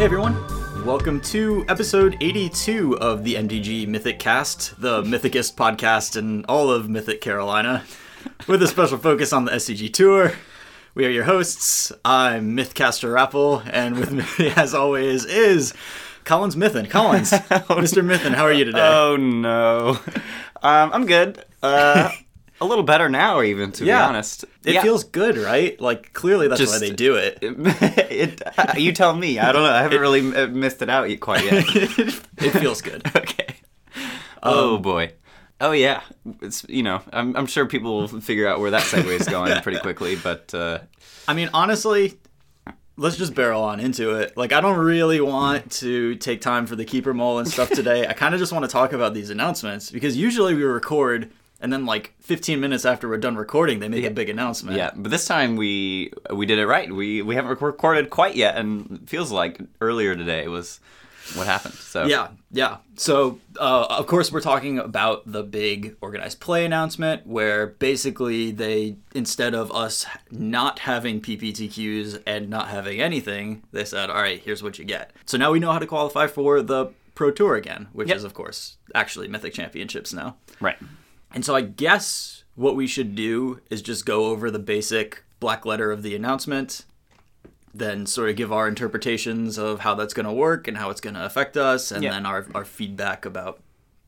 Hey everyone, welcome to episode 82 of the MDG Mythic Cast, the Mythicist podcast in all of Mythic Carolina, with a special focus on the SCG Tour. We are your hosts. I'm Mythcaster Rappel, and with me, as always, is Collins Mythin. Collins, Mr. Mythin, how are you today? Oh no, um, I'm good. Uh, a little better now, even to Yeah. be honest. it Yeah. feels good, right? Like, clearly that's why they do it. it, uh, you tell me. I don't know. I haven't really uh, missed it out yet- quite yet. it feels good. okay. oh boy. Oh yeah. It's you know I'm I'm sure people will figure out where that segue is going pretty quickly, but uh, I mean, honestly, let's just barrel on into it. Like, I don't really want to take time for the keeper mole and stuff today. I kind of just want to talk about these announcements because usually we record and then like 15 minutes after we're done recording, they make a big announcement. yeah. But this time we we did it right. We we haven't rec- recorded quite yet, and it feels like earlier today was what happened. So Yeah, yeah. So, uh, of course, we're talking about the big organized play announcement where basically they, instead of us not having PPTQs and not having anything, they said, all right, here's what you get. So now we know how to qualify for the Pro Tour again, which Yep. is, of course, actually Mythic Championships now. right. And so I guess what we should do is just go over the basic black letter of the announcement, then sort of give our interpretations of how that's going to work and how it's going to affect us, and Yeah. then our, our feedback about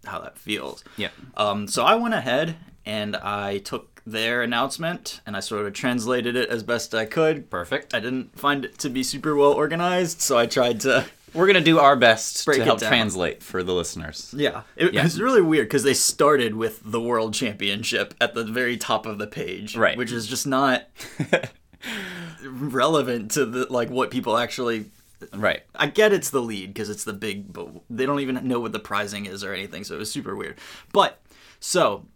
how that feels. Yeah. Um, so I went ahead and I took their announcement and I sort of translated it as best I could. Perfect. I didn't find it to be super well organized, so I tried to. We're gonna do our best Break to help down. translate for the listeners. Yeah, it, Yeah. was really weird because they started with the World Championship at the very top of the page, Right. Which is just not relevant to the like what people actually. Right. I get it's the lead because it's the big, but they don't even know what the prizing is or anything, so it was super weird. But so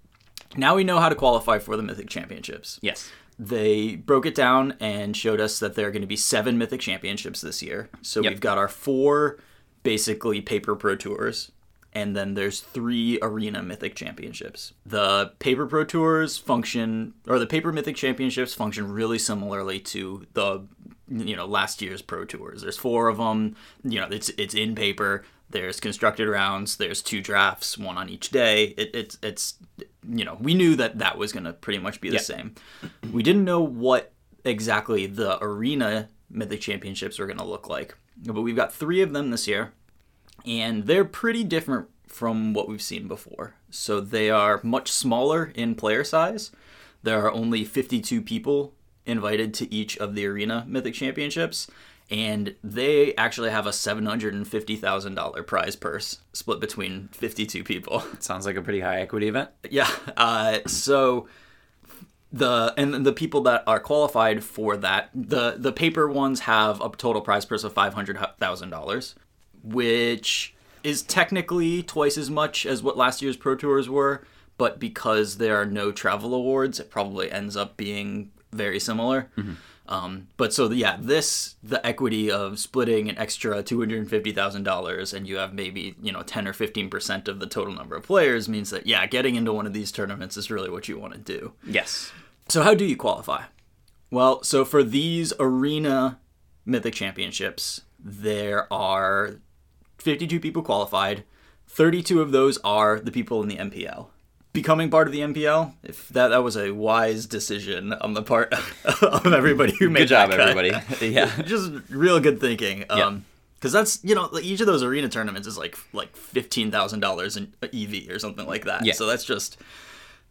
now we know how to qualify for the Mythic Championships. Yes. They broke it down and showed us that there are going to be seven Mythic Championships this year. So Yep. we've got our four basically paper pro tours, and then there's three arena Mythic Championships. The paper pro tours function, or the paper Mythic Championships function really similarly to the you know last year's pro tours. There's four of them. You know it's it's in paper. There's constructed rounds. There's two drafts, one on each day. It, it's it's you know we knew that that was going to pretty much be the Yeah. same. We didn't know what exactly the arena mythic championships were going to look like, but we've got three of them this year, and they're pretty different from what we've seen before. So they are much smaller in player size. There are only 52 people invited to each of the arena mythic championships. And they actually have a $750,000 prize purse split between 52 people. Sounds like a pretty high equity event. Yeah. Uh, so the and the people that are qualified for that the the paper ones have a total prize purse of five hundred thousand dollars, which is technically twice as much as what last year's pro tours were. But because there are no travel awards, it probably ends up being very similar. Um, but so yeah, this the equity of splitting an extra two hundred and fifty thousand dollars, and you have maybe you know ten or fifteen percent of the total number of players means that yeah, getting into one of these tournaments is really what you want to do. Yes. So how do you qualify? Well, so for these arena mythic championships, there are fifty-two people qualified. Thirty-two of those are the people in the MPL. Becoming part of the MPL, if that that was a wise decision on the part of everybody who made Good job, cut. everybody. yeah. just real good thinking. Um, because that's you know each of those arena tournaments is like like fifteen thousand dollars in EV or something like that. Yeah. So that's just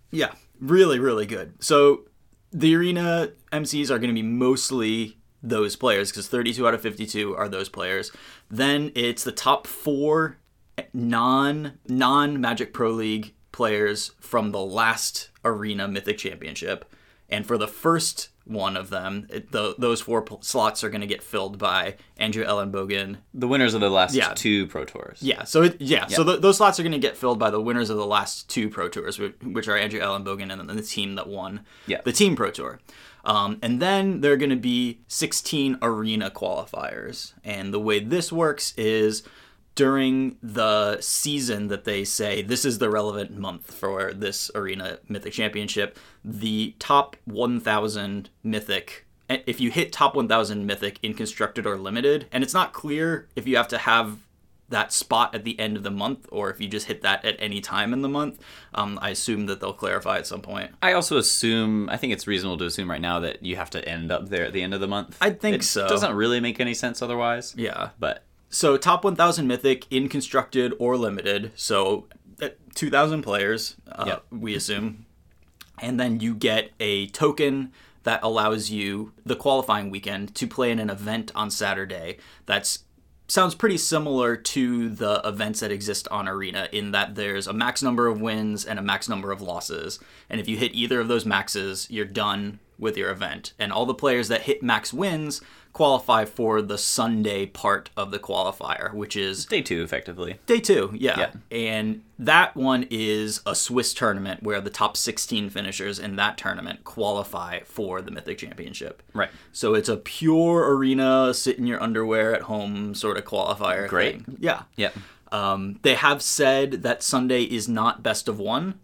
yeah, really really good. So the arena MCs are going to be mostly those players because thirty two out of fifty two are those players. Then it's the top four non non Magic Pro League players from the last arena Mythic Championship, and for the first one of them, it, tho- those four pl- slots are going to get filled by Andrew Elenbogen. The winners of the last Yeah. two pro tours. Yeah, so it, yeah, so th- those slots are going to get filled by the winners of the last two Pro Tours, which are Andrew Elenbogen and then the team that won Yeah. the Team Pro Tour. Um, and then there are going to be 16 arena qualifiers. And the way this works is during the season that they say this is the relevant month for this arena mythic championship the top 1000 mythic if you hit top 1000 mythic in constructed or limited, and it's not clear if you have to have that spot at the end of the month or if you just hit that at any time in the month. Um, I assume that they'll clarify at some point. I also assume, I think it's reasonable to assume right now that you have to end up there at the end of the month. I think it so. doesn't really make any sense otherwise. Yeah. But So top 1000 mythic in constructed or limited. So 2000 players, uh, Yep. we assume. And then you get a token that allows you the qualifying weekend to play in an event on Saturday that's sounds pretty similar to the events that exist on arena in that there's a max number of wins and a max number of losses and if you hit either of those maxes you're done with your event and all the players that hit max wins qualify for the sunday part of the qualifier which is day two, effectively. Day two, yeah. Yeah. And that one is a Swiss tournament where the top 16 finishers in that tournament qualify for the Mythic Championship. Right. So it's a pure arena, sit in your underwear at home sort of qualifier. Great. thing. Yeah. Yeah. Um, they have said that Sunday is not best of one,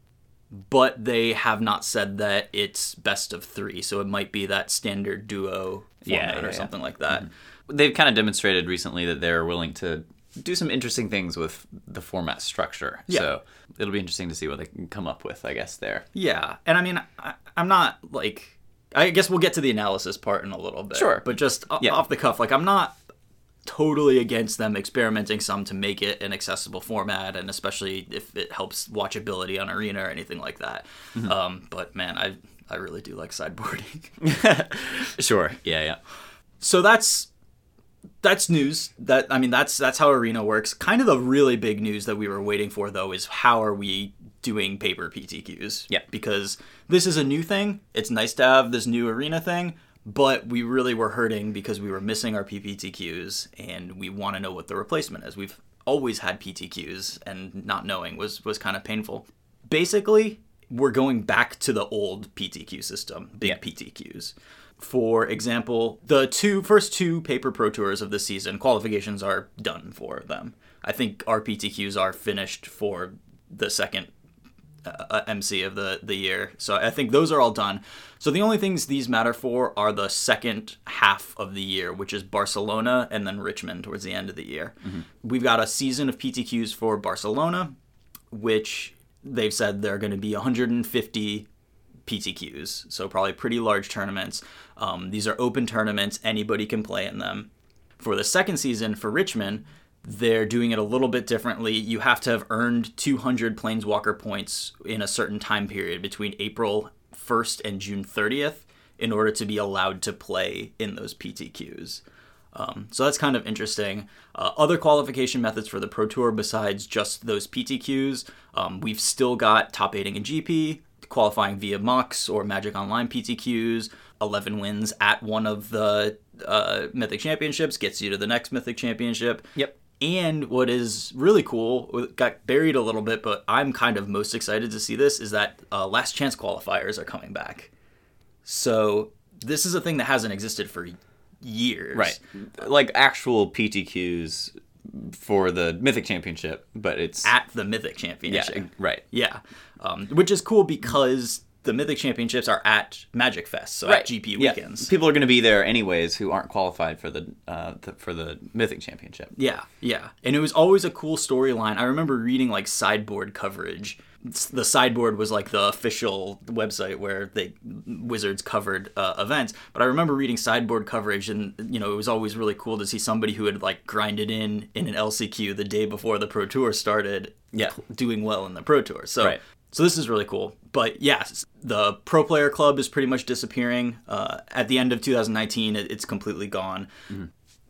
but they have not said that it's best of three. So it might be that standard duo format yeah, or something like that. They've kind of demonstrated recently that they're willing to do some interesting things with the format structure. Yeah. So it'll be interesting to see what they can come up with, I guess, there. Yeah, and I mean, I, I'm not like. I guess we'll get to the analysis part in a little bit. Sure. But just Yeah. off the cuff, like I'm not totally against them experimenting some to make it an accessible format, and especially if it helps watchability on Arena or anything like that. Mm-hmm. Um, but man, I I really do like sideboarding. Sure. Yeah, yeah. so that's that's news that i mean that's that's how arena works kind of the really big news that we were waiting for though is how are we doing paper ptqs Yeah. because this is a new thing it's nice to have this new arena thing but we really were hurting because we were missing our pptqs and we want to know what the replacement is we've always had ptqs and not knowing was was kind of painful basically we're going back to the old ptq system big Yeah. ptqs for example, the two first two paper pro tours of the season qualifications are done for them. I think our PTQs are finished for the second uh, MC of the the year. So I think those are all done. So the only things these matter for are the second half of the year, which is Barcelona and then Richmond towards the end of the year. We've got a season of PTQs for Barcelona, which they've said they're going to be 150 PTQs, so probably pretty large tournaments. Um, these are open tournaments, anybody can play in them. For the second season for Richmond, they're doing it a little bit differently. You have to have earned 200 Planeswalker points in a certain time period between April 1st and June 30th in order to be allowed to play in those PTQs. Um, so that's kind of interesting. Uh, other qualification methods for the Pro Tour besides just those PTQs, um, we've still got top 8 in GP, qualifying via MOCS or Magic Online PTQs. 11 wins at one of the uh, Mythic Championships gets you to the next Mythic Championship. Yep. And what is really cool, got buried a little bit, but I'm kind of most excited to see this, is that uh, last chance qualifiers are coming back. So this is a thing that hasn't existed for years. Right. Like actual PTQs for the Mythic Championship, but it's At the Mythic Championship. yeah, right. Yeah. Um, which is cool because the Mythic Championships are at Magic Fest, so at GP Yeah. weekends. People are going to be there anyways who aren't qualified for the, uh, the for the Mythic Championship. Yeah, yeah. And it was always a cool storyline. I remember reading like sideboard coverage. The sideboard was like the official website where they Wizards covered uh, events. But I remember reading sideboard coverage, and you know it was always really cool to see somebody who had like grinded in in an LCQ the day before the Pro Tour started, Yeah. doing well in the Pro Tour. So. Right. So this is really cool. But yes, the Pro Player Club is pretty much disappearing. Uh, at the end of 2019, it, it's completely gone.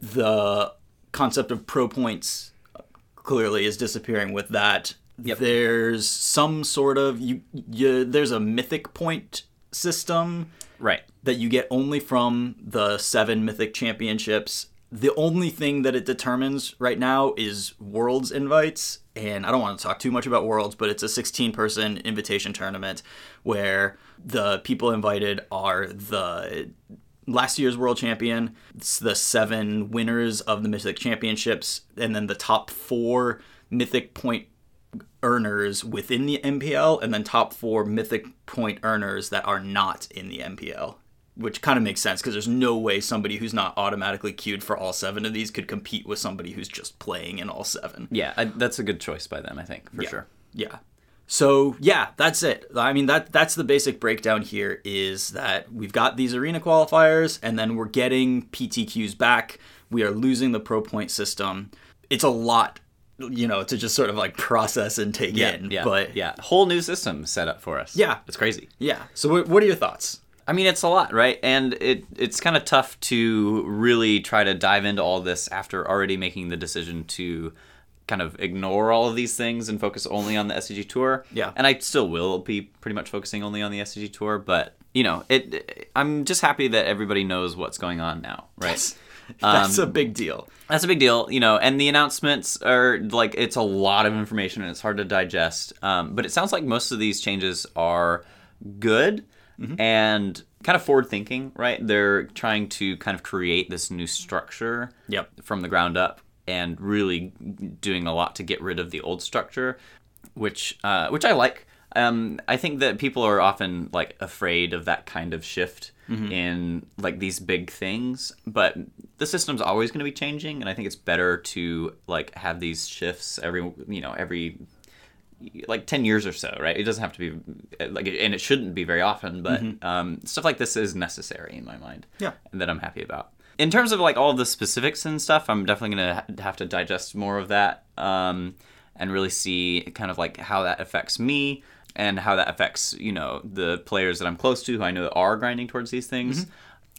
The concept of pro points clearly is disappearing with that. There's some sort of you, you there's a mythic point system Right. that you get only from the seven mythic championships. The only thing that it determines right now is worlds invites. And I don't want to talk too much about worlds, but it's a 16 person invitation tournament where the people invited are the last year's world champion, it's the seven winners of the mythic championships, and then the top four mythic point earners within the MPL, and then top four mythic point earners that are not in the MPL. which kind of makes sense because there's no way somebody who's not automatically queued for all seven of these could compete with somebody who's just playing in all seven. Yeah, I, that's a good choice by them, I think, for yeah. sure. Yeah. So yeah, that's it. I mean that that's the basic breakdown here is that we've got these arena qualifiers and then we're getting PTQs back. We are losing the pro point system. It's a lot, you know, to just sort of like process and take Yeah, in. yeah, But yeah, whole new system set up for us. Yeah. it's crazy. yeah. So what, what are your thoughts? I mean, it's a lot, right? And it it's kind of tough to really try to dive into all this after already making the decision to kind of ignore all of these things and focus only on the SCG tour. Yeah. And I still will be pretty much focusing only on the SCG tour, but you know, it I'm just happy that everybody knows what's going on now, right? That's a big deal. That's a big deal, you know, and the announcements are like it's a lot of information and it's hard to digest. Um, but it sounds like most of these changes are good and kind of forward thinking, right? They're trying to kind of create this new structure Yep. from the ground up and really doing a lot to get rid of the old structure, which uh, which I like. Um, I think that people are often like afraid of that kind of shift in like these big things, but the system's always going to be changing, and I think it's better to like have these shifts every you know every like 10 years or so right? It doesn't have to be like and it shouldn't be very often but um, stuff like this is necessary in my mind Yeah. and that i'm happy about. In terms of like all the specifics and stuff i'm definitely gonna have to digest more of that um, and really see kind of like how that affects me and how that affects you know the players that i'm close to who i know that are grinding towards these things.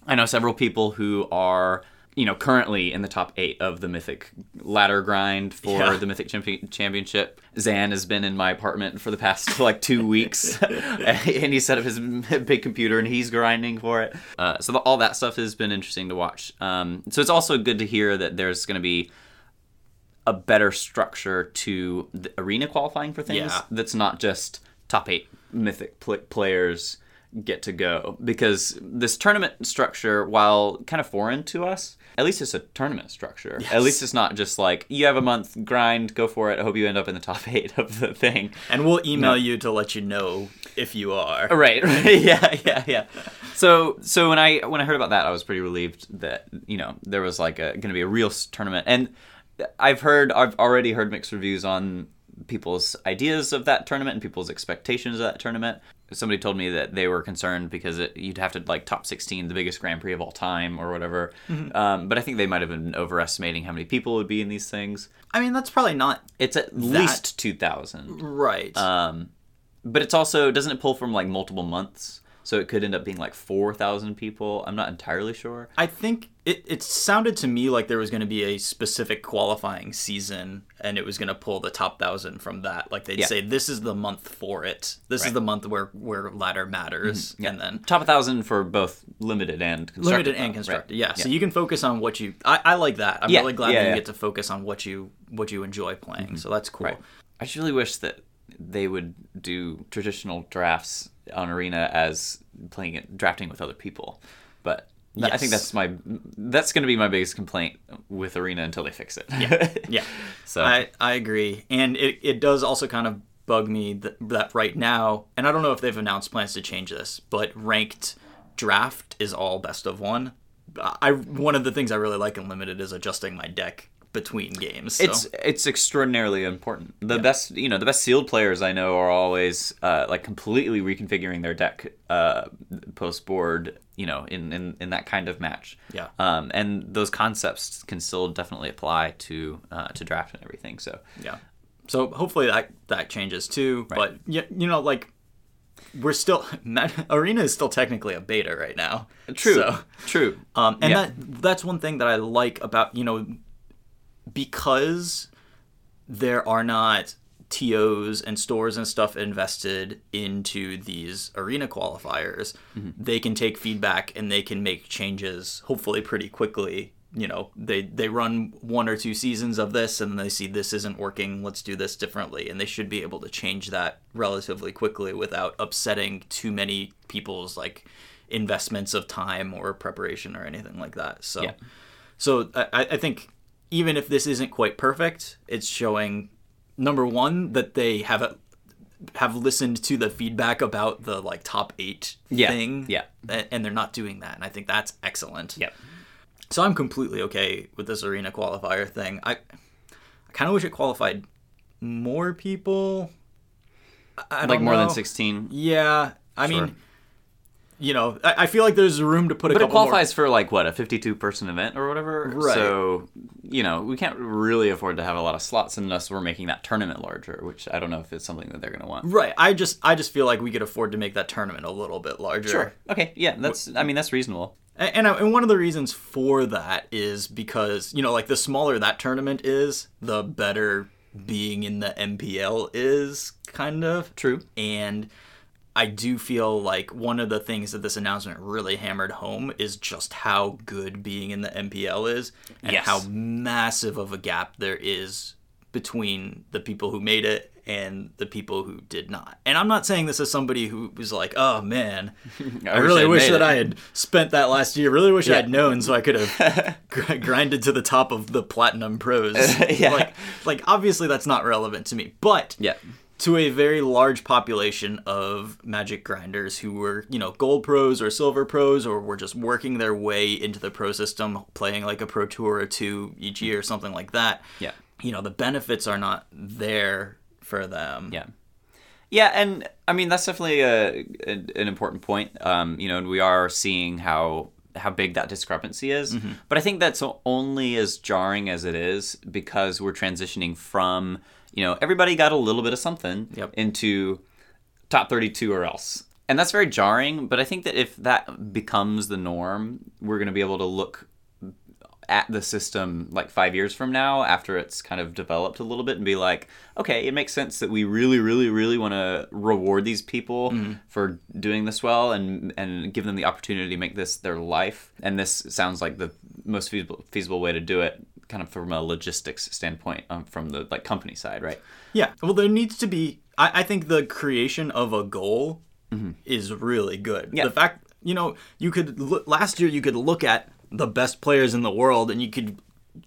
I know several people who are you know currently in the top eight of the mythic ladder grind for Yeah. the mythic champi- championship. Zan has been in my apartment for the past like two weeks. And he set up his big computer and he's grinding for it. Uh, so the, all that stuff has been interesting to watch. Um, so it's also good to hear that there's going to be a better structure to the arena qualifying for things Yeah. that's not just top eight mythic pl- players get to go. Because this tournament structure while kind of foreign to us at least it's a tournament structure. At least it's not just like you have a month grind go for it. I hope you end up in the top eight of the thing. And we'll email you to let you know if you are. right right. Yeah yeah yeah. So so when i when i heard about that i was pretty relieved that you know there was like a going to be a real tournament. And i've heard i've already heard mixed reviews on people's ideas of that tournament and people's expectations of that tournament. Somebody told me that they were concerned because it, you'd have to like top 16 the biggest grand prix of all time or whatever. Um, but i think they might have been overestimating how many people would be in these things. I mean, that's probably not it's at least 2000 right. um, but it's also doesn't it pull from like multiple months? So it could end up being like four thousand people. I'm not entirely sure. I think it, it sounded to me like there was going to be a specific qualifying season and it was going to pull the top thousand from that. Like they'd Yeah. say, this is the month for it. This is Right. Mm-hmm. the month where, where ladder matters. And then Top a thousand for both limited and constructed. limited and constructed. right? Yeah. So you can focus on what you, I, I like that. I'm Yeah, really glad yeah, that you get to focus on what you, what you enjoy playing. So that's cool. Right. I just really wish that they would do traditional drafts on Arena as playing it, drafting with other people. But th- I think that's my that's going to be my biggest complaint with Arena until they fix it. Yeah. so I, I agree. And it, it does also kind of bug me that, that right now, and I don't know if they've announced plans to change this, but ranked draft is all best of one. I One of the things I really like in Limited is adjusting my deck between games. So. It's it's extraordinarily important. The best you know the best sealed players I know are always uh, like completely reconfiguring their deck uh, post board. You know in, in in that kind of match. Yeah. Um, and those concepts can still definitely apply to uh, to draft and everything. So yeah. So hopefully that that changes too. But you, you know, like we're still Arena is still technically a beta right now. true, So, true. Um, and Yeah. that that's one thing that I like about you know because there are not TOs and stores and stuff invested into these arena qualifiers, mm-hmm. they can take feedback and they can make changes hopefully pretty quickly. You know, they they run one or two seasons of this and they see this isn't working, let's do this differently and they should be able to change that relatively quickly without upsetting too many people's like investments of time or preparation or anything like that. So Yeah. so I, I think even if this isn't quite perfect, it's showing number one that they have a have listened to the feedback about the like top eight Yeah, thing. yeah. And they're not doing that. And I think that's excellent. Yep. So I'm completely okay with this arena qualifier thing. I I kind of wish it qualified more people. I, I Like more than 16. Yeah, I Sure. mean, you know, I, I feel like there's room to put a But it couple more. qualifies for like what a 52 person event or whatever. Right. So you know we can't really afford to have a lot of slots unless we're making that tournament larger, which I don't know if it's something that they're going to want. Right. I just I just feel like we could afford to make that tournament a little bit larger. Sure. Okay. Yeah. That's. I mean, that's reasonable. A- And, and one of the reasons for that is because, you know, like the smaller that tournament is, the better being in the MPL is, kind of. True. And I do feel like one of the things that this announcement really hammered home is just how good being in the MPL is and Yes. how massive of a gap there is between the people who made it and the people who did not. And I'm not saying this as somebody who was like, "Oh man, I, wish really wish that it." I had spent that last year. Really wish I had known so I could have gr- grinded to the top of the platinum pros." Yeah. Like like obviously that's not relevant to me. But Yeah. To a very large population of magic grinders who were, you know, gold pros or silver pros or were just working their way into the pro system, playing like a pro tour or two each year or something like that. Yeah. You know, the benefits are not there for them. Yeah. Yeah, and I mean that's definitely a, a an important point. Um, you know, and we are seeing how how big that discrepancy is. Mm-hmm. But I think that's only as jarring as it is because we're transitioning from you know everybody got a little bit of something Yep. into top thirty two or else. And that's very jarring, but I think that if that becomes the norm, we're going to be able to look at the system like five years from now after it's kind of developed a little bit and be like okay it makes sense that we really really really want to reward these people Mm-hmm. for doing this well and and give them the opportunity to make this their life and this sounds like the most feasible feasible way to do it kind of from a logistics standpoint um, from the like company side right Yeah. Well, there needs to be. I, I think the creation of a goal is really good. Mm-hmm. Yeah. The fact, you know, you could look, last year you could look at the best players in the world and you could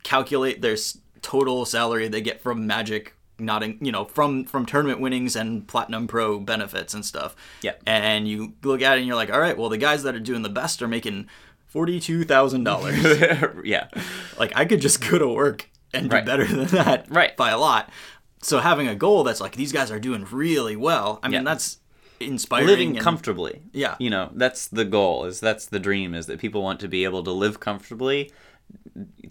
calculate their total salary they get from Magic. Not in, you know from from tournament winnings and platinum pro benefits and stuff. Yeah. And you look at it and you're like, all right, well the guys that are doing the best are making forty two thousand dollars. yeah like I could just go to work and do Right. better than that Right. by a lot. So having a goal that's like these guys are doing really well. I mean, Yeah. that's inspiring. living and- comfortably Yeah. you know that's the goal is that's the dream is that people want to be able to live comfortably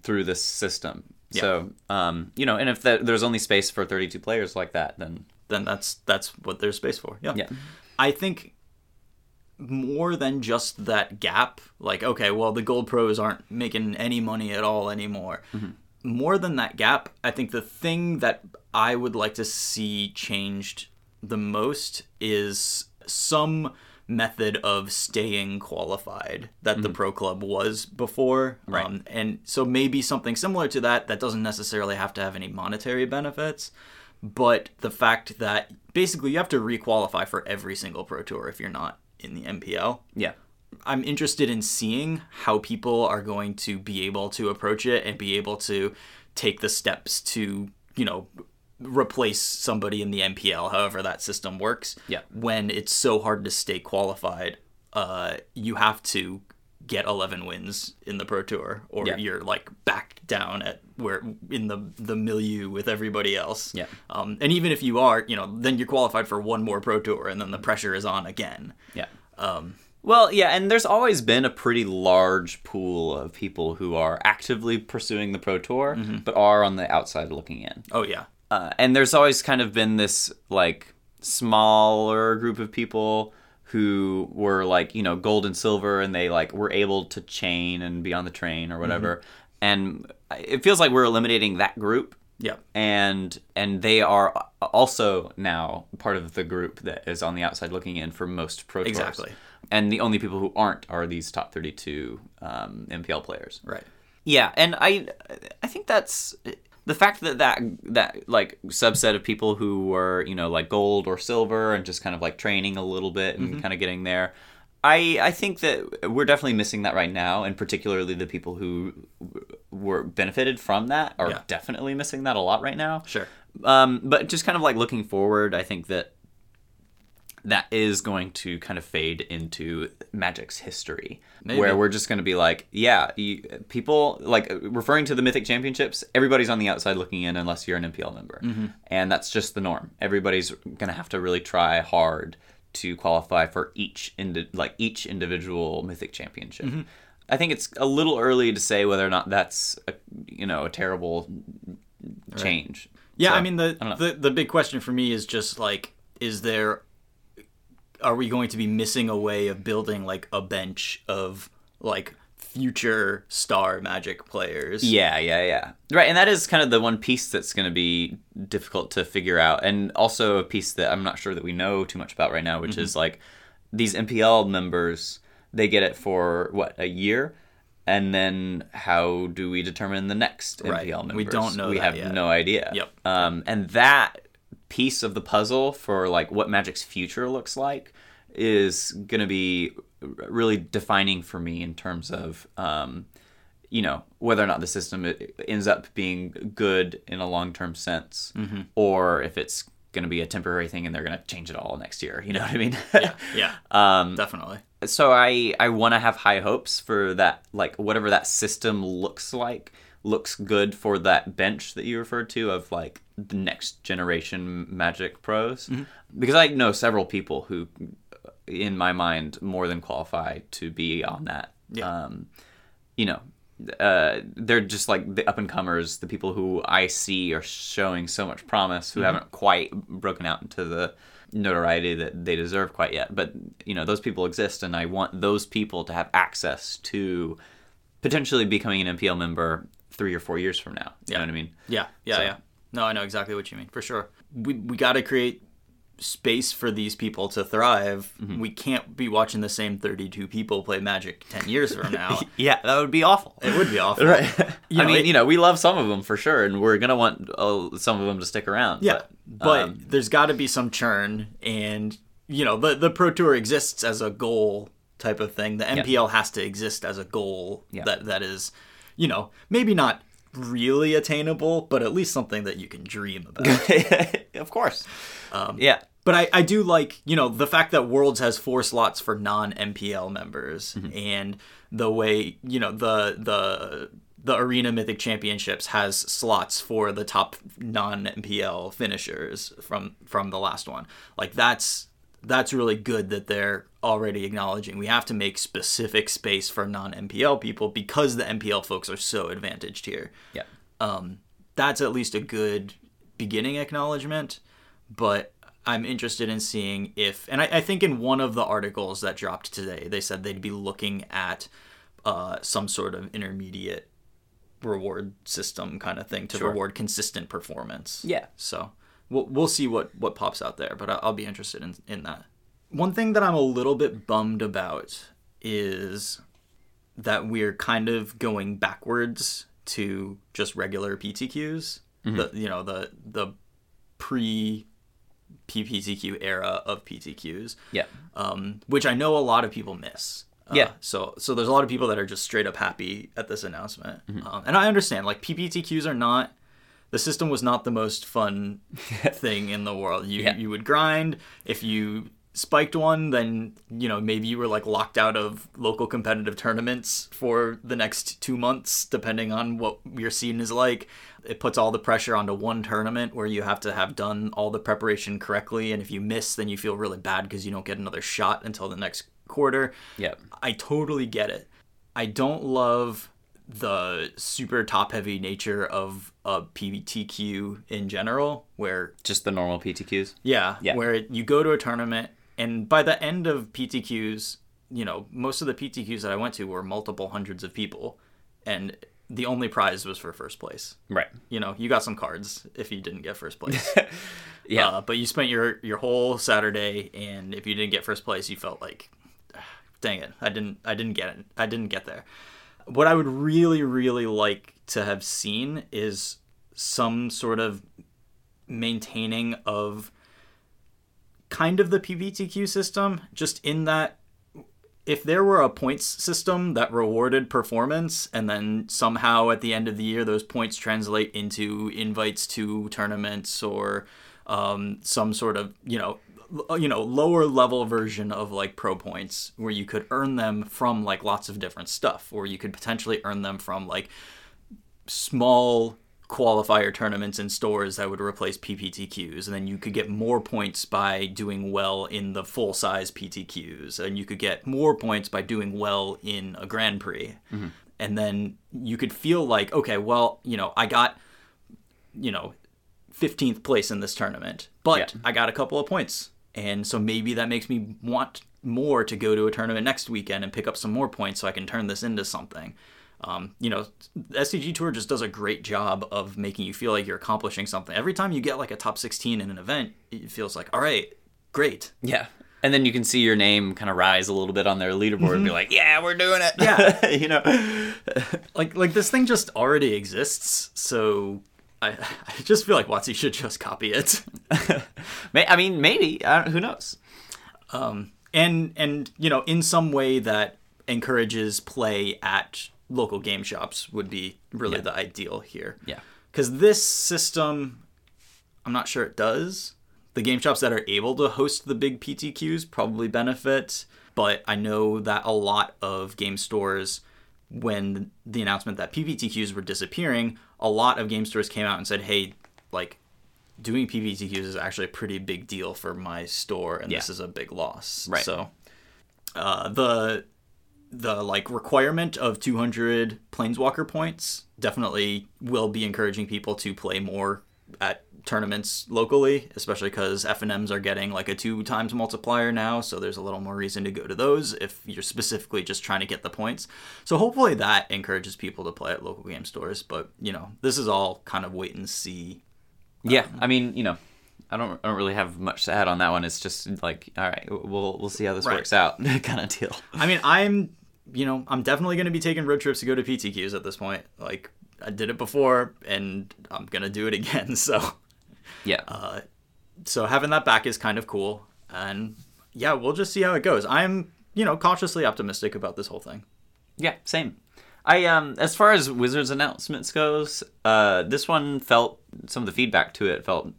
through this system so um you know and if that, there's only space for 32 players like that then Then that's that's what there's space for. Yeah. Yeah. I think more than just that gap. Like, okay, well, the gold pros aren't making any money at all anymore. More than that gap, I think the thing that I would like to see changed the most is some method of staying qualified that the pro club was before. Right. Um, and so maybe something similar to that that doesn't necessarily have to have any monetary benefits, but the fact that basically you have to requalify for every single pro tour if you're not in the MPL. yeah I'm interested in seeing how people are going to be able to approach it and be able to take the steps to, you know, replace somebody in the MPL, however that system works. Yeah. When it's so hard to stay qualified, uh, you have to get 11 wins in the Pro Tour, or Yeah. you're like back down at where in the the milieu with everybody else. Yeah. Um, and even if you are, you know, then you're qualified for one more Pro Tour, and then the pressure is on again. yeah Um, well yeah and there's always been a pretty large pool of people who are actively pursuing the pro tour but are on the outside looking in oh yeah. Uh, and there's always kind of been this like smaller group of people who were like you know gold and silver and they like were able to chain and be on the train or whatever and it feels like we're eliminating that group Yeah. and and they are also now part of the group that is on the outside looking in for most pro tours. Exactly. and the only people who aren't are these top 32 um, mpl players Right. yeah, and I I think that's the fact that that that like subset of people who were you know like gold or silver and just kind of like training a little bit and kind of getting there. I I think that we're definitely missing that right now, and particularly the people who were benefited from that are Yeah. definitely missing that a lot right now. Sure. Um, but just kind of like looking forward, I think that that is going to kind of fade into Magic's history, Maybe. where we're just going to be like, yeah, you, people like referring to the Mythic Championships. Everybody's on the outside looking in, unless you're an MPL member, mm-hmm. and that's just the norm. Everybody's going to have to really try hard to qualify for each indi- like each individual Mythic Championship. Mm-hmm. I think it's a little early to say whether or not that's a, you know a terrible change. Yeah, So, I mean the, don't the the big question for me is just like, is there are we going to be missing a way of building like a bench of like future star magic players? Yeah, yeah, yeah. Right, and that is kind of the one piece that's going to be difficult to figure out, and also a piece that I'm not sure that we know too much about right now, which Mm-hmm. is like these MPL members. They get it for what a year, and then how do we determine the next Right. MPL members? We don't know We have yet. no idea. Yep. Um, and that piece of the puzzle for like what Magic's future looks like is going to be really defining for me in terms of um, you know whether or not the system ends up being good in a long-term sense Mm-hmm. or if it's going to be a temporary thing and they're going to change it all next year you know what i mean yeah, um, definitely. so i i want to have high hopes for that like whatever that system looks like looks good for that bench that you referred to of like the next generation magic pros Mm-hmm. because i know several people who in my mind more than qualify to be on that Yeah. um you know uh, they're just like the up and comers, the people who I see are showing so much promise, who haven't quite broken out into the notoriety that they deserve quite yet. But you know, those people exist, and I want those people to have access to potentially becoming an MPL member three or four years from now. You Yeah. know what I mean? Yeah, yeah, So- yeah. No, I know exactly what you mean for sure. We we got to create space for these people to thrive. Mm-hmm. We can't be watching the same 32 people play Magic 10 years from now. Yeah, that would be awful. it would be awful. Right. You I know, mean, it- you know, we love some of them for sure, and we're gonna want uh, some of them to stick around. Yeah, but um, there's got to be some churn, and you know the the Pro Tour exists as a goal type of thing. The MPL has to exist as a goal Yeah. that that is, you know, maybe not really attainable, but at least something that you can dream about. of course. Um, yeah. But I, I do like, you know, the fact that Worlds has four slots for non MPL members Mm-hmm. and the way, you know, the the the Arena Mythic Championships has slots for the top non MPL finishers from from the last one. Like that's that's really good that they're already acknowledging we have to make specific space for non MPL people because the MPL folks are so advantaged here Yeah. um, that's at least a good beginning acknowledgement. But I'm interested in seeing if, and I, I think in one of the articles that dropped today, they said they'd be looking at uh, some sort of intermediate reward system kind of thing to Sure. reward consistent performance. Yeah. So we'll we'll see what what pops out there, but I- I'll be interested in in that. One thing that I'm a little bit bummed about is that we're kind of going backwards to just regular PTQs. The you know the the pre PPTQ era of PTQs, Yeah. um, which I know a lot of people miss. Uh, Yeah. So so there's a lot of people that are just straight up happy at this announcement, um, and I understand. Like PPTQs are not. The system was not the most fun thing in the world. You Yeah. you would grind if you spiked one, then you know maybe you were like locked out of local competitive tournaments for the next two months, depending on what your scene is like. It puts all the pressure onto one tournament where you have to have done all the preparation correctly, and if you miss, then you feel really bad because you don't get another shot until the next quarter. Yeah. I totally get it. I don't love the super top heavy nature of a PPTQ in general, where Just the normal PTQs. yeah, Yeah. where you go to a tournament and by the end of PTQs, you know, most of the PTQs that I went to were multiple hundreds of people, and the only prize was for first place. Right. You know, you got some cards if you didn't get first place. Yeah. Uh, but you spent your your whole Saturday, and if you didn't get first place, you felt like, dang it, I didn't I didn't get it, I didn't get there. What I would really really like to have seen is some sort of maintaining of kind of the PPTQ system, just in that if there were a points system that rewarded performance and then somehow at the end of the year those points translate into invites to tournaments or um, some sort of you know Uh, you know lower level version of like pro points where you could earn them from like lots of different stuff or you could potentially earn them from like small qualifier tournaments in stores that would replace PPTQs, and then you could get more points by doing well in the full size PTQs, and you could get more points by doing well in a Grand Prix. Mm-hmm. And then you could feel like, okay, well, you know, I got, you know, 15th place in this tournament, but Yeah. I got a couple of points. And so maybe that makes me want more to go to a tournament next weekend and pick up some more points so I can turn this into something. Um, you know, the SCG Tour just does a great job of making you feel like you're accomplishing something. Every time you get like a top 16 in an event, it feels like, all right, great. Yeah. And then you can see your name kind of rise a little bit on their leaderboard and be like, yeah, we're doing it. Yeah. you know? Like like this thing just already exists, so I, I just feel like WotC should just copy it. I mean, maybe. Uh, who knows? and and you know in some way that encourages play at local game shops would be really Yeah. the ideal here Yeah. because this system i'm not sure it does the game shops that are able to host the big ptqs probably benefit but i know that a lot of game stores when the announcement that pptqs were disappearing a lot of game stores came out and said hey like doing PPTQs is actually a pretty big deal for my store, and this is a big loss. Right. So, uh, the the like requirement of 200 planeswalker points definitely will be encouraging people to play more at tournaments locally especially because f&ms are getting like a two times multiplier now so there's a little more reason to go to those if you're specifically just trying to get the points so hopefully that encourages people to play at local game stores but you know this is all kind of wait and see um, Yeah. I mean, you know, I don't, I don't really have much to add on that one. It's just like, all right, we'll, we'll see how this Right. works out kind of deal. I mean, I'm, you know, I'm definitely going to be taking road trips to go to PTQs at this point. Like, I did it before, and I'm going to do it again. So, Yeah. so having that back is kind of cool. And yeah, we'll just see how it goes. I'm, you know, cautiously optimistic about this whole thing. Yeah, same. I um as far as Wizards announcements goes, uh this one felt some of the feedback to it felt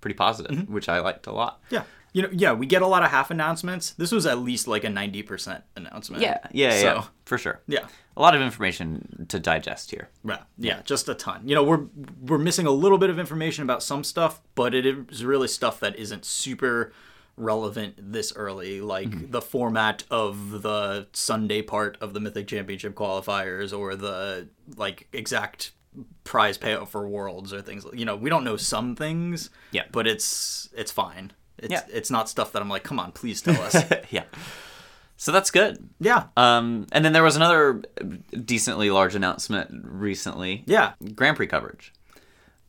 pretty positive, which I liked a lot. Yeah. You know, yeah, we get a lot of half announcements. This was at least like a 90% announcement. Yeah, yeah, So, yeah, for sure. yeah. A lot of information to digest here. Yeah, yeah, just a ton. You know, we're we're missing a little bit of information about some stuff, but it is really stuff that isn't super relevant this early, like mm-hmm. the format of the Sunday part of the Mythic Championship qualifiers or the like exact prize payout for worlds or things. You know, we don't know some things. Yeah. but it's it's fine. It's Yeah. it's not stuff that I'm like, come on, please tell us. yeah. So that's good. yeah, Um, and then there was another decently large announcement recently. yeah, Grand Prix coverage.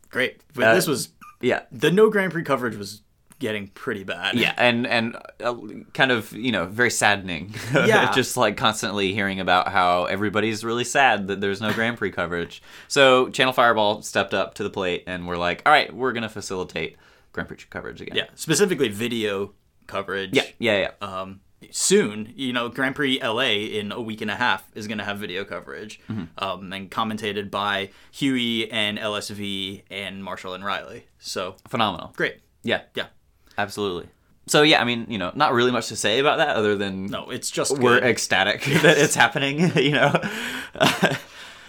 great. But Uh, this was Yeah. the no Grand Prix coverage was getting pretty bad. Yeah, and and uh, kind of you know very saddening. Yeah. just like constantly hearing about how everybody's really sad that there's no Grand Prix coverage. So Channel Fireball stepped up to the plate and we're like, all right, we're gonna facilitate Grand Prix coverage again. Yeah, specifically video coverage. yeah, yeah, yeah. Um, soon, you know, Grand Prix LA in a week and a half is going to have video coverage, Mm-hmm. um, and commentated by Huey and LSV and Marshall and Riley. So Phenomenal. great. Yeah, Yeah. absolutely. So yeah, I mean, you know, not really much to say about that other than No, it's just we're good. ecstatic that it's happening. You know.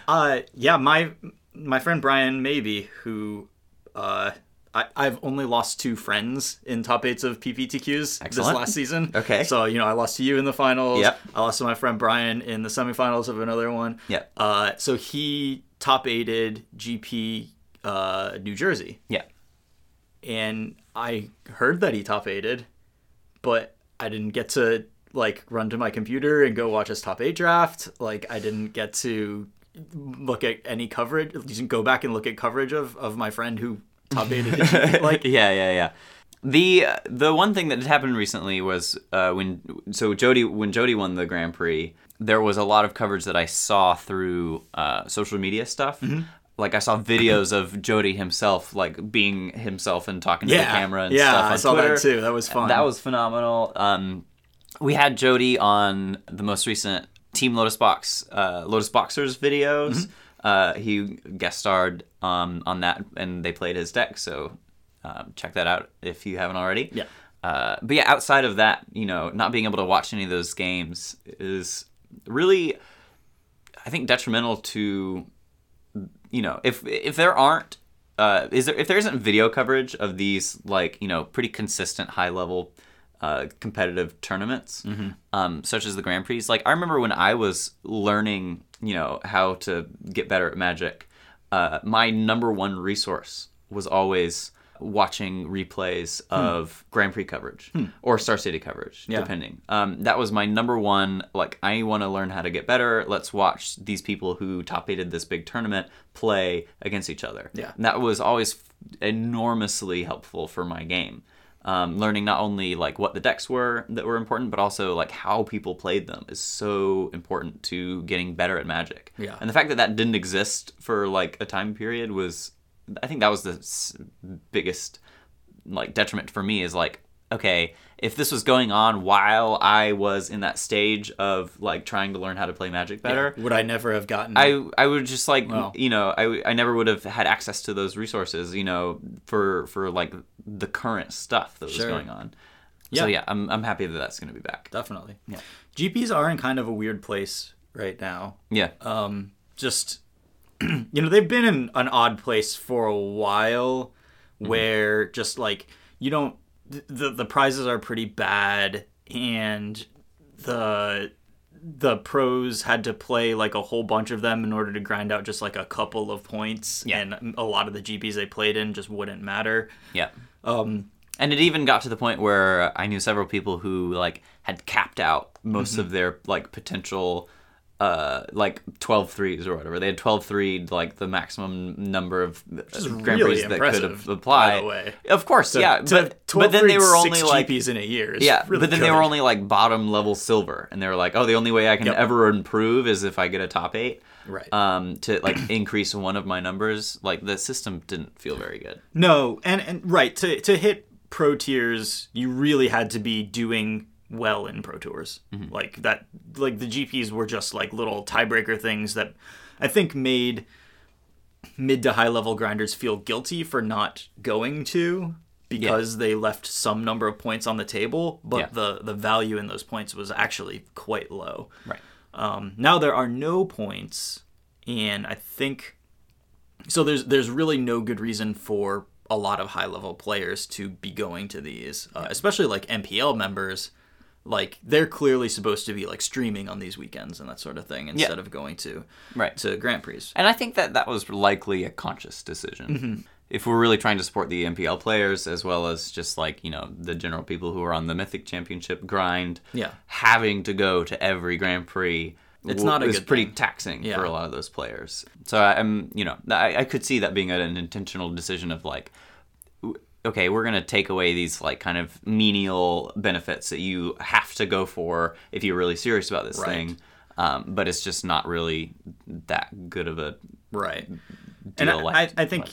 Uh, yeah, my my friend Brian Maybe, who uh, I, I've only lost two friends in top eights of PPTQs Excellent. this last season. Okay. So, you know, I lost to you in the finals. Yep. I lost to my friend Brian in the semifinals of another one. Yep. Uh, so he top eighted GP uh, New Jersey. yeah. And I heard that he top eighted, but I didn't get to like run to my computer and go watch his top eight draft. Like I didn't get to look at any coverage. Go back and look at coverage of, of my friend who top eighted. like yeah, yeah, yeah. The uh, the one thing that had happened recently was uh, when so Jody when Jody won the Grand Prix, there was a lot of coverage that I saw through uh, social media stuff. Mm-hmm. Like I saw videos of Jody himself, like being himself and talking to the camera and stuff. Yeah. I saw that too. That was fun. That was phenomenal. Um, we had Jody on the most recent Team Lotus Box uh, Lotus Boxers videos. Uh, he guest starred um, on that, and they played his deck. So um, check that out if you haven't already. Yeah. Uh, but yeah, outside of that, you know, not being able to watch any of those games is really, I think, detrimental to, you know, if if there aren't, uh, is there if there isn't video coverage of these like you know pretty consistent high level. Uh, competitive tournaments, um, such as the Grand Prix. Like I remember when I was learning, you know, how to get better at Magic. Uh, my number one resource was always watching replays of Grand Prix coverage or Star City coverage, Yeah. depending. Um, that was my number one. Like, I want to learn how to get better. Let's watch these people who top eighted this big tournament play against each other. Yeah. And that was always enormously helpful for my game. Um, learning not only like what the decks were that were important, but also like how people played them is so important to getting better at Magic. Yeah. And the fact that that didn't exist for like a time period was, I think that was the biggest like detriment for me is like, okay, if this was going on while I was in that stage of like trying to learn how to play Magic better, Would I never have gotten? I I would just like Wow. you know I, I never would have had access to those resources you know for for like the current stuff that was Sure. going on. Yeah. So yeah, I'm I'm happy that that's going to be back. definitely. Yeah. GPs are in kind of a weird place right now. Yeah. um, just you know they've been in an odd place for a while where just like you don't the the prizes are pretty bad and the the pros had to play like a whole bunch of them in order to grind out just like a couple of points Yeah. and a lot of the gps they played in just wouldn't matter Yeah. Um And it even got to the point where I knew several people who like had capped out most Mm-hmm. of their like potential uh like 12 threes or whatever. They had 12 3 like the maximum number of uh, Grand really Prix that could have applied. by the way. Of course, yeah. But, but then they were only six like gps in a year Yeah, really but then they were only like bottom level silver, and they were like, "Oh, the only way I can Yep. ever improve is if I get a top eight. Right. Um, to like increase one of my numbers. Like the system didn't feel very good. No, and and right to to hit pro tiers, you really had to be doing well in pro tours. Like that, like the GPs were just like little tiebreaker things that I think made mid to high level grinders feel guilty for not going to because they left some number of points on the table, but Yeah. the the value in those points was actually quite low. Right. Um, now there are no points, and I think so. There's there's really no good reason for a lot of high level players to be going to these, uh, especially like MPL members. Like they're clearly supposed to be like streaming on these weekends and that sort of thing instead of going to Right. to Grand Prix. And I think that that was likely a conscious decision. Mm-hmm. If we're really trying to support the MPL players as well as just like, you know, the general people who are on the Mythic Championship grind, Yeah. having to go to every Grand Prix It's w- not a good pretty thing. taxing Yeah. for a lot of those players. So I'm, you know, I, I could see that being an intentional decision of like, okay, we're gonna take away these like kind of menial benefits that you have to go for if you're really serious about this Right. thing. Um, but it's just not really that good of a Right. deal. And I, I, I think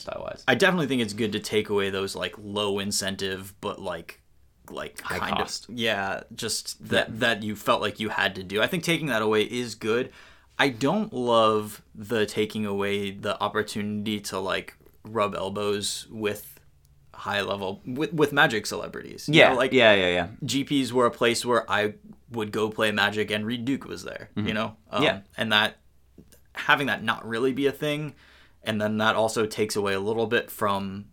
I definitely think it's good to take away those like low incentive but like like High kind cost. of yeah, just that that you felt like you had to do. I think taking that away is good. I don't love the taking away the opportunity to like rub elbows with high level with with magic celebrities. You yeah, know, like yeah, yeah, yeah. GPs were a place where I would go play Magic, and Reed Duke was there. You know, um, Mm-hmm. Yeah. and that having that not really be a thing, and then that also takes away a little bit from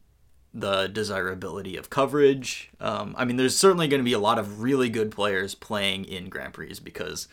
the desirability of coverage. Um, I mean, there's certainly going to be a lot of really good players playing in Grand Prix because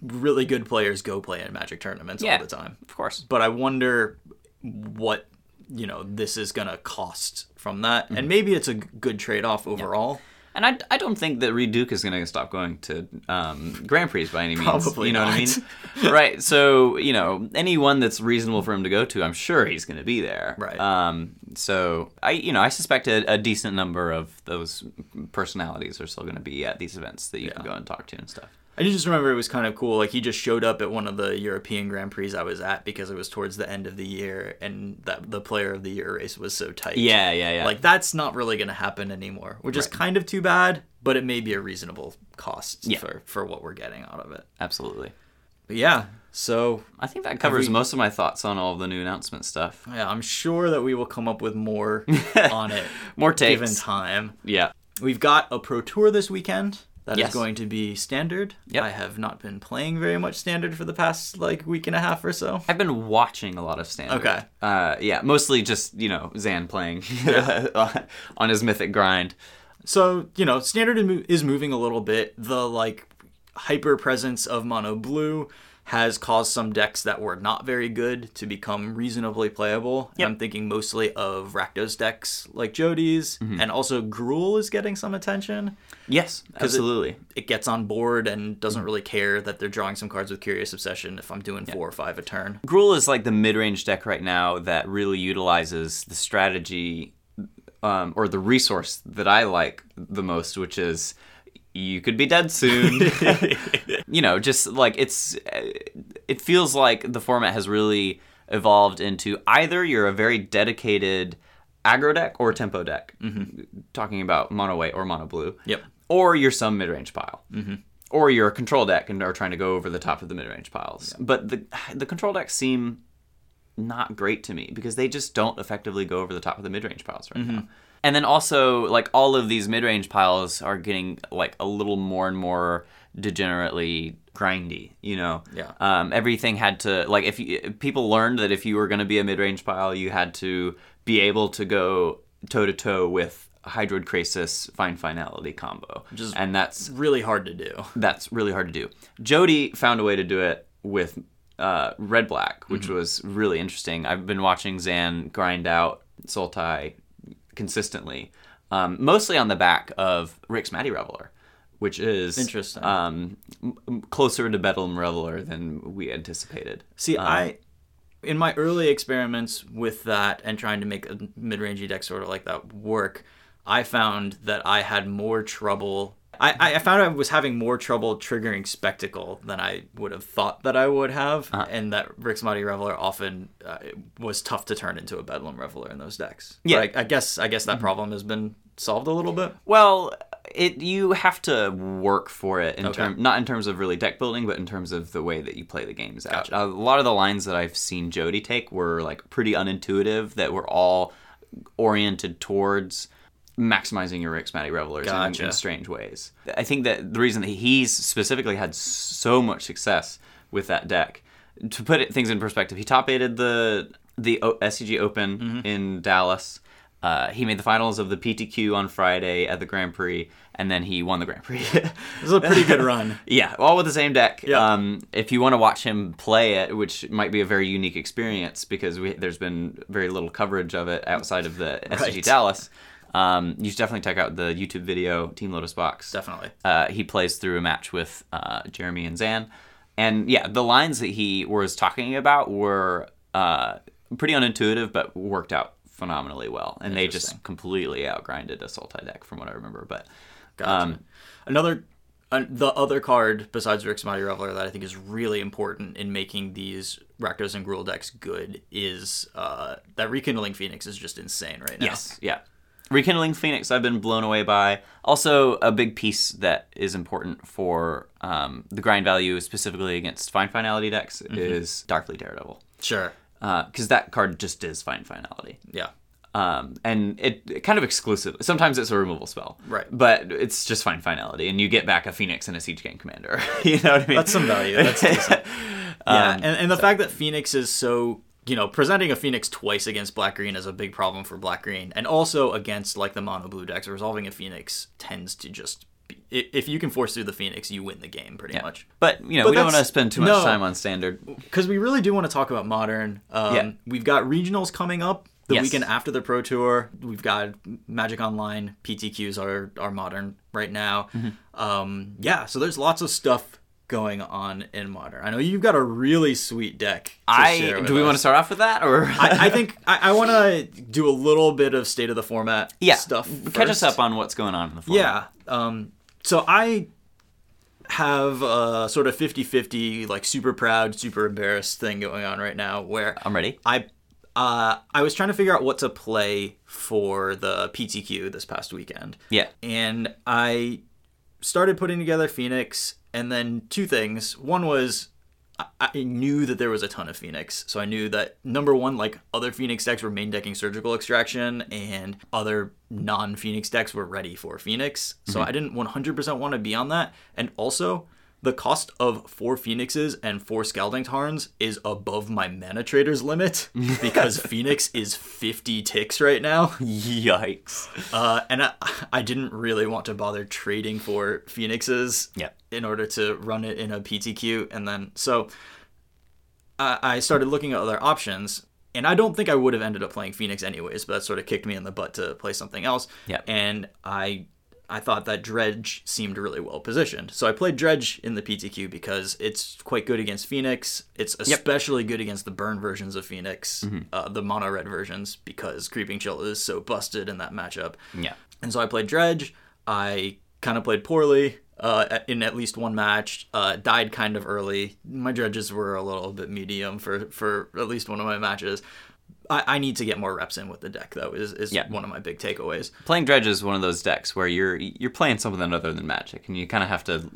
really good players go play in Magic tournaments Yeah. all the time. Of course. But I wonder what you know this is going to cost from that, Mm-hmm. and maybe it's a good trade off overall. And I, I don't think that Reed Duke is going to stop going to um, Grand Prix by any means. Probably you know not. what I mean? right. So, you know, anyone that's reasonable for him to go to, I'm sure he's going to be there. Right. Um, so, I, you know, I suspect a, a decent number of those personalities are still going to be at these events that you can go and talk to and stuff. I just remember it was kind of cool. Like he just showed up at one of the European Grand Prix I was at because it was towards the end of the year, and that the Player of the Year race was so tight. Yeah, yeah, yeah. Like that's not really going to happen anymore, which is kind of too bad. but it may be a reasonable cost Yeah. for for what we're getting out of it. Absolutely. But yeah, so I think that covers we- most of my thoughts on all of the new announcement stuff. yeah, I'm sure that we will come up with more on it More takes, given time. Yeah. We've got a pro tour this weekend. That is Yes. going to be standard. Yep. I have not been playing very much standard for the past like week and a half or so. I've been watching a lot of standard. Okay. Uh, yeah, mostly just you know Zan playing on his mythic grind. So, you know, standard is is moving a little bit. The like hyper presence of mono blue has caused some decks that were not very good to become reasonably playable. Yep. I'm thinking mostly of Rakdos decks like Jody's, Mm-hmm. and also Gruul is getting some attention. Yes, absolutely. It gets on board and doesn't mm. really care that they're drawing some cards with Curious Obsession if I'm doing four or five a turn. Gruul is like the mid-range deck right now that really utilizes the strategy um, or the resource that I like the most, which is you could be dead soon. you know, just like it's uh, it feels like the format has really evolved into either you're a very dedicated aggro deck or tempo deck, mm-hmm. talking about mono white or mono blue. Yep. Or you're some mid-range pile. Mm-hmm. Or you're a control deck and are trying to go over the top of the mid-range piles. But the the control decks seem not great to me because they just don't effectively go over the top of the mid-range piles right now. And then also like all of these mid-range piles are getting like a little more and more degenerately grindy, you know. Yeah. Um, everything had to like if, you, if people learned that if you were going to be a mid-range pile, you had to be able to go toe to toe with Hydroid Krasis Find Finality combo. is- and that's Really hard to do. that's really hard to do. Jody found a way to do it with uh, Red Black, which Mm-hmm. was really interesting. I've been watching Zan grind out Sultai consistently, um, mostly on the back of Rix Maadi Reveler, which is Interesting. um, closer to Bedlam Reveler than we anticipated. See, Um, I in my early experiments with that and trying to make a mid-rangey deck sort of like that work, I found that I had more trouble. I, I found I was having more trouble triggering spectacle than I would have thought that I would have, Uh-huh. and that Rix Maadi Reveler often uh, was tough to turn into a Bedlam Reveler in those decks. Yeah. I, I guess I guess that Mm-hmm. problem has been solved a little bit. Well, it you have to work for it in Okay. term not in terms of really deck building, but in terms of the way that you play the games out. Gotcha. A lot of the lines that I've seen Jody take were like pretty unintuitive. That were all oriented towards maximizing your Maadi Revelers in- in, strange ways. I think that the reason that he's specifically had so much success with that deck, to put it, things in perspective, he top eighted the the o- SCG Open Mm-hmm. in Dallas. Uh, he made the finals of the PTQ on Friday at the Grand Prix, and then he won the Grand Prix. This is a pretty good run. yeah, all with the same deck. Yeah. Um, if you want to watch him play it, which might be a very unique experience because we, there's been very little coverage of it outside of the SCG Right. Dallas, um, you should definitely check out the YouTube video Team Lotus Box. Definitely. Uh, he plays through a match with uh, Jeremy and Zan. And yeah, the lines that he was talking about were uh, pretty unintuitive, but worked out phenomenally well. And they just completely outgrinded a Sultai deck, from what I remember. But Gotcha. Um, Another, uh, the other card besides Rix Maadi Reveler that I think is really important in making these Rakdos and Gruul decks good is uh, that Rekindling Phoenix is just insane right now. Yes, yeah. Rekindling Phoenix, I've been blown away by. Also, a big piece that is important for um, the grind value, specifically against find finality decks, is Dire Fleet Daredevil. Sure. Because that card just is find finality. Yeah. Um, and it, it kind of exclusive. Sometimes it's a removal spell, Right. But it's just find finality, and you get back a Phoenix and a Siege Gang Commander. you know what I mean? That's some value. That's decent. Yeah, Um, and, and the fact that Phoenix is so you know presenting a Phoenix twice against Black Green is a big problem for Black Green, and also against like the mono blue decks. Resolving a Phoenix tends to just be, if you can force through the Phoenix, you win the game pretty much. But you know, But we don't want to spend too much no. time on standard. because we really do want to talk about modern. Um, Yeah. We've got regionals coming up the Yes. weekend after the Pro Tour. We've got Magic Online, PTQs are are modern right now. Mm-hmm. Um, yeah, so there's lots of stuff going on in modern. I know you've got a really sweet deck. To I do we want to start off with that or I, I think I, I want to do a little bit of state of the format yeah stuff. Catch us up on what's going on in the format. Yeah. Um, so I have a sort of 50-50 like super proud, super embarrassed thing going on right now where I'm ready. I uh, I was trying to figure out what to play for the PTQ this past weekend. Yeah. And I started putting together Phoenix, and then two things. One was I, knew that there was a ton of Phoenix, so I knew that number one, like other Phoenix decks were main decking Surgical Extraction, and other non Phoenix decks were ready for Phoenix. So mm-hmm. I didn't 100% want to be on that, and also. The cost of four Phoenixes and four Scalding Tarns is above my mana trader's limit because Phoenix is 50 ticks right now. Yikes. Uh, and I, I didn't really want to bother trading for Phoenixes Yeah. in order to run it in a PTQ. And then, so I, I started looking at other options. And I don't think I would have ended up playing Phoenix anyways, but that sort of kicked me in the butt to play something else. Yeah. And I I thought that Dredge seemed really well positioned. So I played Dredge in the PTQ because it's quite good against Phoenix. It's especially good against the burn versions of Phoenix, Mm-hmm. uh, the mono red versions, because Creeping Chill is so busted in that matchup. Yeah. And so I played Dredge. I kind of played poorly uh, in at least one match. Uh, died kind of early. My dredges were a little bit medium for, for at least one of my matches. I, I need to get more reps in with the deck though. Is is Yeah. one of my big takeaways. Playing Dredge is one of those decks where you're you're playing something other than Magic, and you kind of have to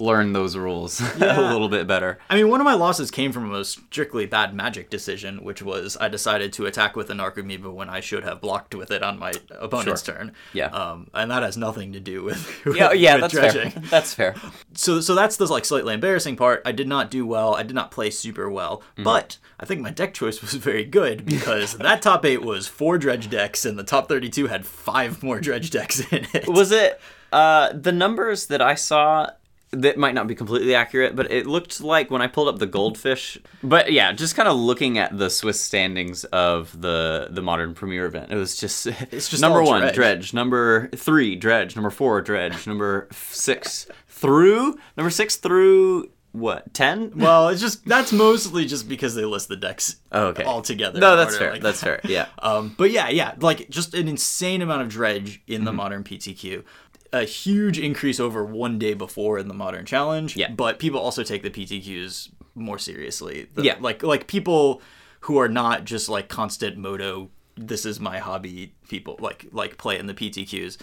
learn those rules a little bit better. I mean, one of my losses came from a strictly bad magic decision, which was I decided to attack with an Archimedes when I should have blocked with it on my opponent's turn. Yeah. Um, and that has nothing to do with, Yeah, yeah, with that's dredging. fair. That's fair. so so that's the like slightly embarrassing part. I did not do well. I did not play super well, Mm-hmm. but I think my deck choice was very good because that top eight was four dredge decks, and the top thirty-two had five more dredge decks in it. Was it uh, the numbers that I saw? That might not be completely accurate, but it looked like when I pulled up the goldfish. But yeah, just kind of looking at the Swiss standings of the the modern premier event, it was just it's just number one dredge. dredge, number three dredge, number four dredge, number six through number six through what ten? well, it's just that's mostly just because they list the decks Oh, okay. all together. No, that's fair. like that's that. fair. Yeah. Um, but yeah, yeah, like just an insane amount of dredge in Mm-hmm. the modern PTQ. A huge increase over one day before in the modern challenge. Yeah. But people also take the PTQs more seriously. The- Yeah. Like like people who are not just like constant moto. This is my hobby. People like like play in the PTQs.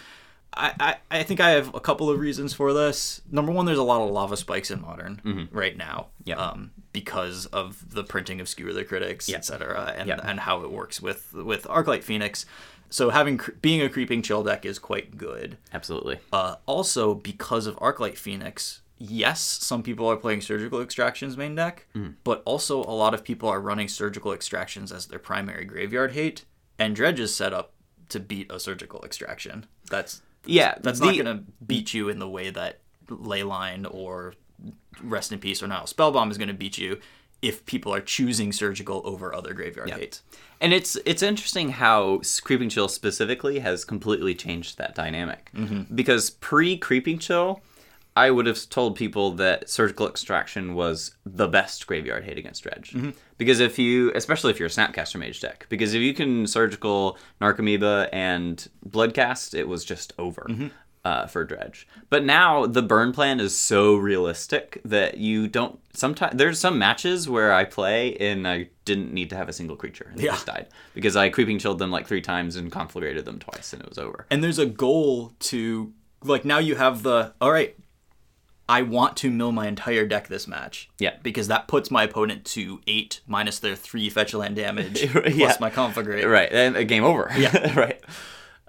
I, I, I think I have a couple of reasons for this. Number one, there's a lot of lava spikes in modern right now. Mm-hmm. Yeah. Um, because of the printing of Skewer the Critics, Yeah. etc., and Yeah. and how it works with with Arclight Phoenix. So having being a creeping chill deck is quite good. Absolutely. Uh, also because of Arclight Phoenix, yes, some people are playing Surgical Extractions main deck, Mm-hmm. but also a lot of people are running Surgical Extractions as their primary graveyard hate, and Dredge is set up to beat a Surgical Extraction. That's Yeah, that's the- not going to beat you in the way that Leyline or Rest in Peace or now Spellbomb is going to beat you if people are choosing Surgical over other graveyard hates. And it's it's interesting how Creeping Chill specifically has completely changed that dynamic. Mm-hmm. Because pre Creeping Chill, I would have told people that Surgical Extraction was the best graveyard hate against Dredge. Mm-hmm. Because if you, especially if you're a Snapcaster Mage deck, because if you can Surgical Narcomoeba and Bloodghast, it was just over. Mm-hmm. Uh, for dredge, but now the burn plan is so realistic that you don't. Sometimes there's some matches where I play and I didn't need to have a single creature. And they Yeah. just died because I creeping chilled them like three times and conflagrated them twice, and it was over. And there's a goal to like now you have the all right. I want to mill my entire deck this match. Yeah. Because that puts my opponent to eight minus their three fetch land damage Yeah. plus my conflagrate. Right, and a game over. Yeah. right.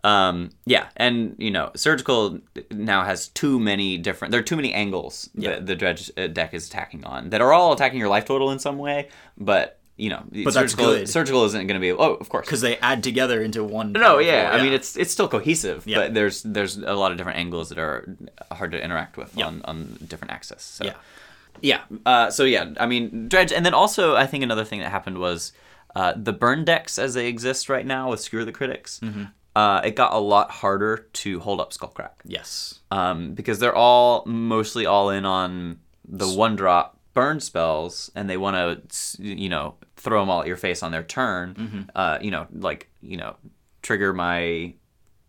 Um, yeah, and you know, surgical now has too many different. There are too many angles Yeah. that the dredge uh, deck is attacking on that are all attacking your life total in some way. But you know, But that's surgical, good. surgical isn't going to be. Oh, of course. Because they add together into one. No, powerful- yeah. I mean, it's it's still cohesive, Yeah. but there's there's a lot of different angles that are hard to interact with Yeah. on on different axes. So. Yeah. Yeah. Uh, so yeah, I mean, dredge, and then also I think another thing that happened was uh, the burn decks as they exist right now with Skewer the Critics. Mm-hmm. Uh, it got a lot harder to hold up Skullcrack Yes. um, because they're all mostly all in on the one drop burn spells, and they want to you know throw them all at your face on their turn. Mm-hmm. Uh, you know, like you know, trigger my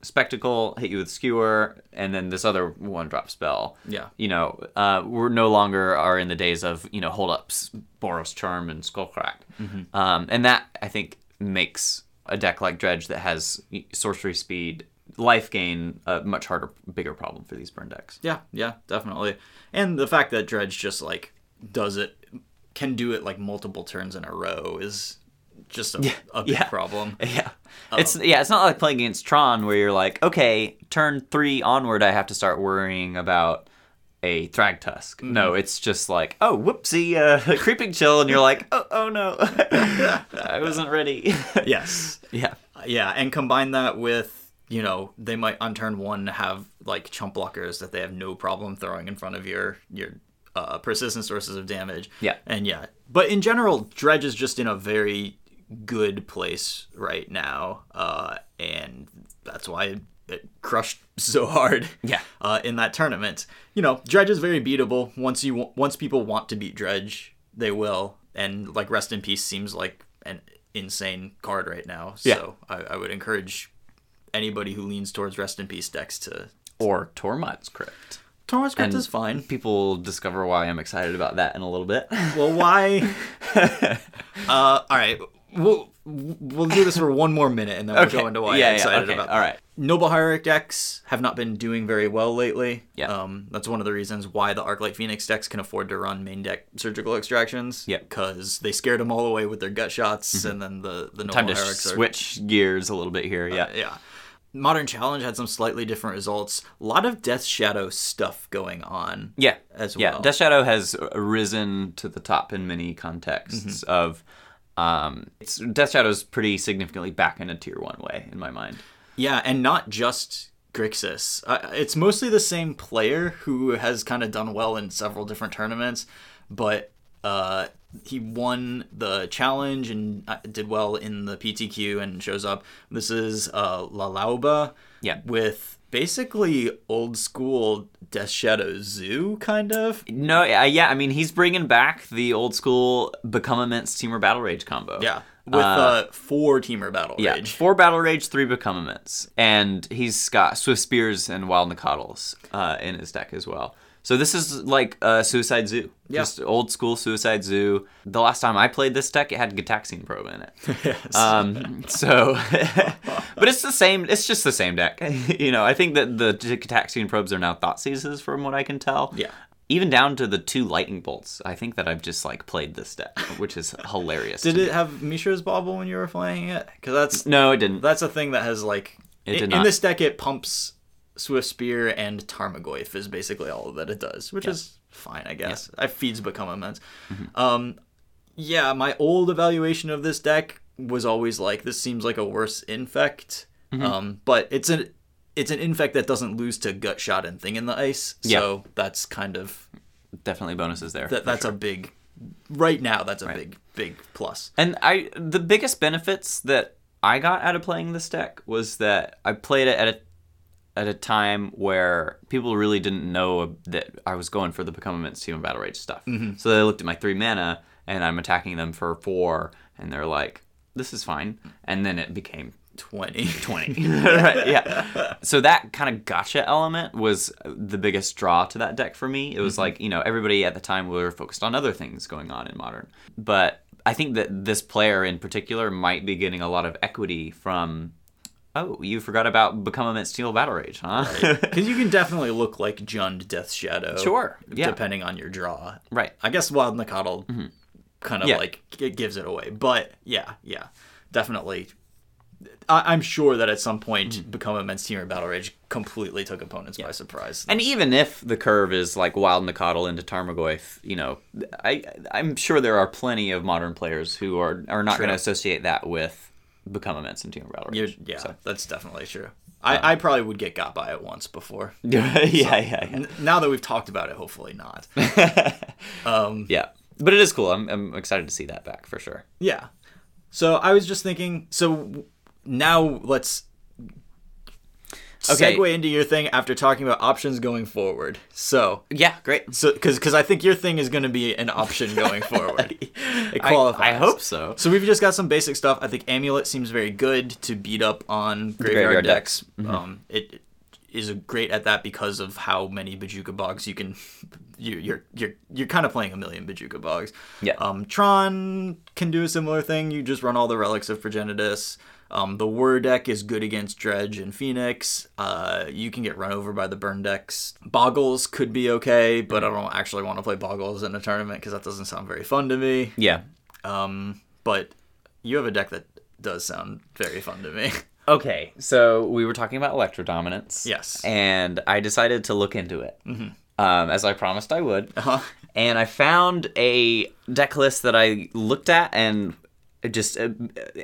spectacle, hit you with skewer, and then this other one drop spell. Yeah. You know, uh, we're no longer are in the days of you know hold ups, Boros Charm, and Skullcrack, Mm-hmm. um, and that I think makes a deck like Dredge that has sorcery speed life gain a much harder, bigger problem for these burn decks. Yeah, yeah, definitely. And the fact that Dredge just like does it, can do it like multiple turns in a row is just a, a big yeah. problem. Yeah. Um, it's yeah, it's not like playing against Tron where you're like, okay, turn three onward I have to start worrying about a Thragtusk. No, it's just like, oh whoopsie, uh, creeping chill, and you're like, oh oh no. I wasn't ready. yes. yeah. Yeah, and combine that with, you know, they might on turn one have like chump blockers that they have no problem throwing in front of your your uh, persistent sources of damage. Yeah. And yeah. But in general, Dredge is just in a very good place right now. Uh, and that's why crushed so hard. Yeah. Uh, in that tournament, you know, Dredge is very beatable. Once you once people want to beat Dredge, they will. And like Rest in Peace seems like an insane card right now. Yeah. So I, I would encourage anybody who leans towards Rest in Peace decks to. Or Tormod's Crypt. Tormod's Crypt And- is fine. People discover why I'm excited about that in a little bit. Well, why? uh, all right. We'll, we'll do this for one more minute and then we'll go into why yeah, I'm yeah, excited okay, about all that. right. Noble Hierarch decks have not been doing very well lately. Yeah. Um, that's one of the reasons why the Arclight Phoenix decks can afford to run main deck surgical extractions. Yeah. Because they scared them all away with their gut shots, and then the the Noble Time to Hierarchs are switch gears a little bit here. Yeah. yeah. Modern Challenge had some slightly different results. A lot of Death Shadow stuff going on. Yeah, as well. yeah. Death Shadow has risen to the top in many contexts Mm-hmm. of. Um, it's Death Shadow's pretty significantly back in a tier one way in my mind. Yeah, and not just Grixis. Uh, it's mostly the same player who has kind of done well in several different tournaments, but uh, he won the challenge and uh, did well in the PTQ and shows up. This is uh, Lalauba Yeah. with basically old school Death Shadow Zoo, kind of. No, yeah, yeah. I mean, he's bringing back the old school become immense Temur battle rage combo. Yeah, with uh, four Temur battle Yeah, rage. four battle rage, three become immense, and he's got swift spears and wild Nacatls uh, in his deck as well. So this is like a Suicide Zoo, Yeah. just old school Suicide Zoo. The last time I played this deck, it had Gitaxian Probe in it. Yes. Um, so, but it's the same. It's just the same deck. you know, I think that the Gitaxian probes are now thought seizes, from what I can tell. Yeah. Even down to the two lightning bolts. I think that I've just like played this deck, which is hilarious. Did to me. it have Mishra's Bauble when you were playing it? Because that's No, it didn't. that's a thing that has like It in, in this deck it pumps Swift Spear and Tarmogoyf is basically all that it does, which is fine, I guess. It feeds become immense. Mm-hmm. Um, yeah, my old evaluation of this deck was always like this seems like a worse infect, Mm-hmm. um, but it's an it's an infect that doesn't lose to gut shot and thing in the ice, so that's kind of Definitely bonuses there. that, that's a big right now that's a big big plus. And I the biggest benefits that I got out of playing this deck was that I played it at a at a time where people really didn't know that I was going for the become immense Temur battle rage stuff. Mm-hmm. So they looked at my three mana and I'm attacking them for four, and they're like, "This is fine." And then it became 20. 20. right, yeah. So that kind of gotcha element was the biggest draw to that deck for me. It was mm-hmm. like, you know, everybody at the time were focused on other things going on in modern. But I think that this player in particular might be getting a lot of equity from Oh, you forgot about Become Immense Steel Battle Rage, huh? Because you can definitely look like Jund Death Shadow. Sure, yeah. Depending on your draw. right. I guess Wild Nacatl kind of Yeah. like it gives it away. But yeah, yeah. Definitely. I- I'm sure that at some point mm-hmm. Become a Team Steel Battle Rage completely took opponents by surprise. And even if the curve is like Wild Nacatl into Tarmogoyf, you know, I I'm sure there are plenty of modern players who are are not going to associate that with Become Immense and Team Battle You're, yeah, So- that's definitely true. I, I probably would get got by it once before. yeah, yeah, yeah. N- now that we've talked about it, hopefully not. um, Yeah, but it is cool. I'm, I'm excited to see that back for sure. Yeah. So I was just thinking. So now let's Okay. segue into your thing after talking about options going forward. So, Yeah, great. so because because I think your thing is going to be an option going forward. It I, qualifies. I hope so. So we've just got some basic stuff. I think Amulet seems very good to beat up on graveyard, graveyard decks. decks. Mm-hmm. Um, it is great at that because of how many Bojuka Bogs you can. You, you're you're you're kind of playing a million Bojuka Bogs. Yeah. Um, Tron can do a similar thing. You just run all the relics of Progenitus. Um, the Whir deck is good against Dredge and Phoenix. Uh, you can get run over by the burn decks. Boggles could be okay, but I don't actually want to play Boggles in a tournament because that doesn't sound very fun to me. Yeah. Um, but you have a deck that does sound very fun to me. Okay, so we were talking about electro dominance. Yes. And I decided to look into it, mm-hmm. um, as I promised I would. Uh-huh. And I found a deck list that I looked at and just uh,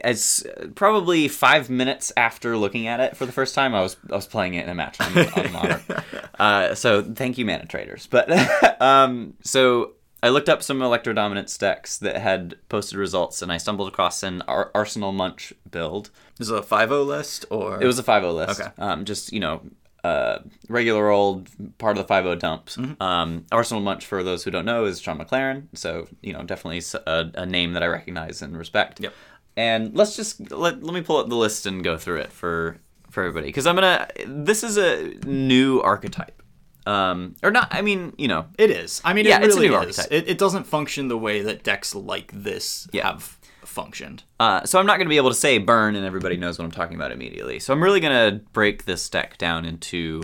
as probably five minutes after looking at it for the first time, I was I was playing it in a match on, on. Uh, so thank you, ManaTraders. But um, so I looked up some Electro Dominance decks that had posted results, and I stumbled across an Ar- Arsenal Munch build. Is it a 5 list or? It was a 5 list. Okay. Um, just, you know, uh, regular old part of the 5 dumps. Mm-hmm. Um, Arsenal Munch, for those who don't know, is Sean McLaren. So, you know, definitely a name that I recognize and respect. Yep. And let's just let, let me pull up the list and go through it for for everybody because I'm gonna. This is a new archetype, um, or not? I mean, you know, It is. I mean, Yeah, it it's a new is. archetype. It, it doesn't function the way that decks like this Yeah. have functioned. Uh, so I'm not going to be able to say burn and everybody knows what I'm talking about immediately. So I'm really going to break this deck down into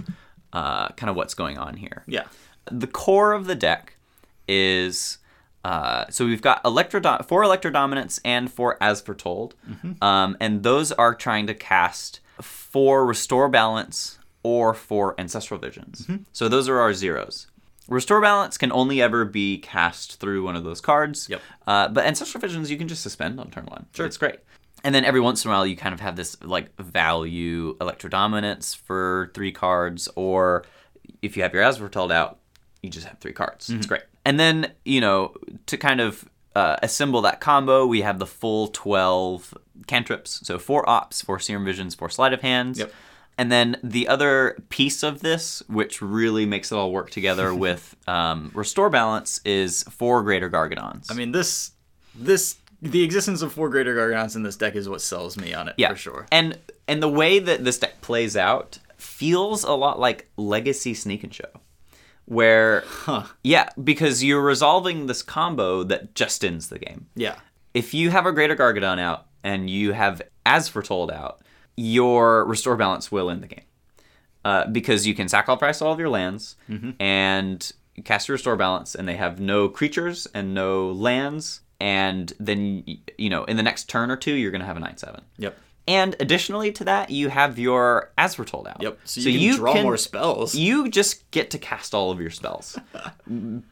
uh, kind of what's going on here. Yeah. The core of the deck is uh, so we've got electro four electro dominance and four as foretold, um, and those are trying to cast four restore balance or four ancestral visions. So those are our zeros. Restore balance can only ever be cast through one of those cards. Yep. Uh, but ancestral visions you can just suspend on turn one. Sure. It's great. And then every once in a while you kind of have this like value electro dominance for three cards, or if you have your As Foretold out, you just have three cards. It's great. And then, you know, to kind of uh, assemble that combo, we have the full 12 cantrips. So four Opts, four serum visions, four sleight of hands. Yep. And then the other piece of this, which really makes it all work together with um, restore balance, is four greater gargadons. I mean, this this the existence of four greater gargants in this deck is what sells me on it yeah, for sure. And and the way that this deck plays out feels a lot like Legacy Sneak and Show, where Huh. yeah, because you're resolving this combo that just ends the game. Yeah. If you have a Greater Gargadon out and you have As Foretold out, your Restore Balance will end the game. Uh, because you can sacrifice all of your lands and cast your Restore Balance, and they have no creatures and no lands. And then, you know, in the next turn or two, you're going to have a 9 7. Yep. And additionally to that, you have your As Foretold out. Yep. So you can draw more spells. You just get to cast all of your spells.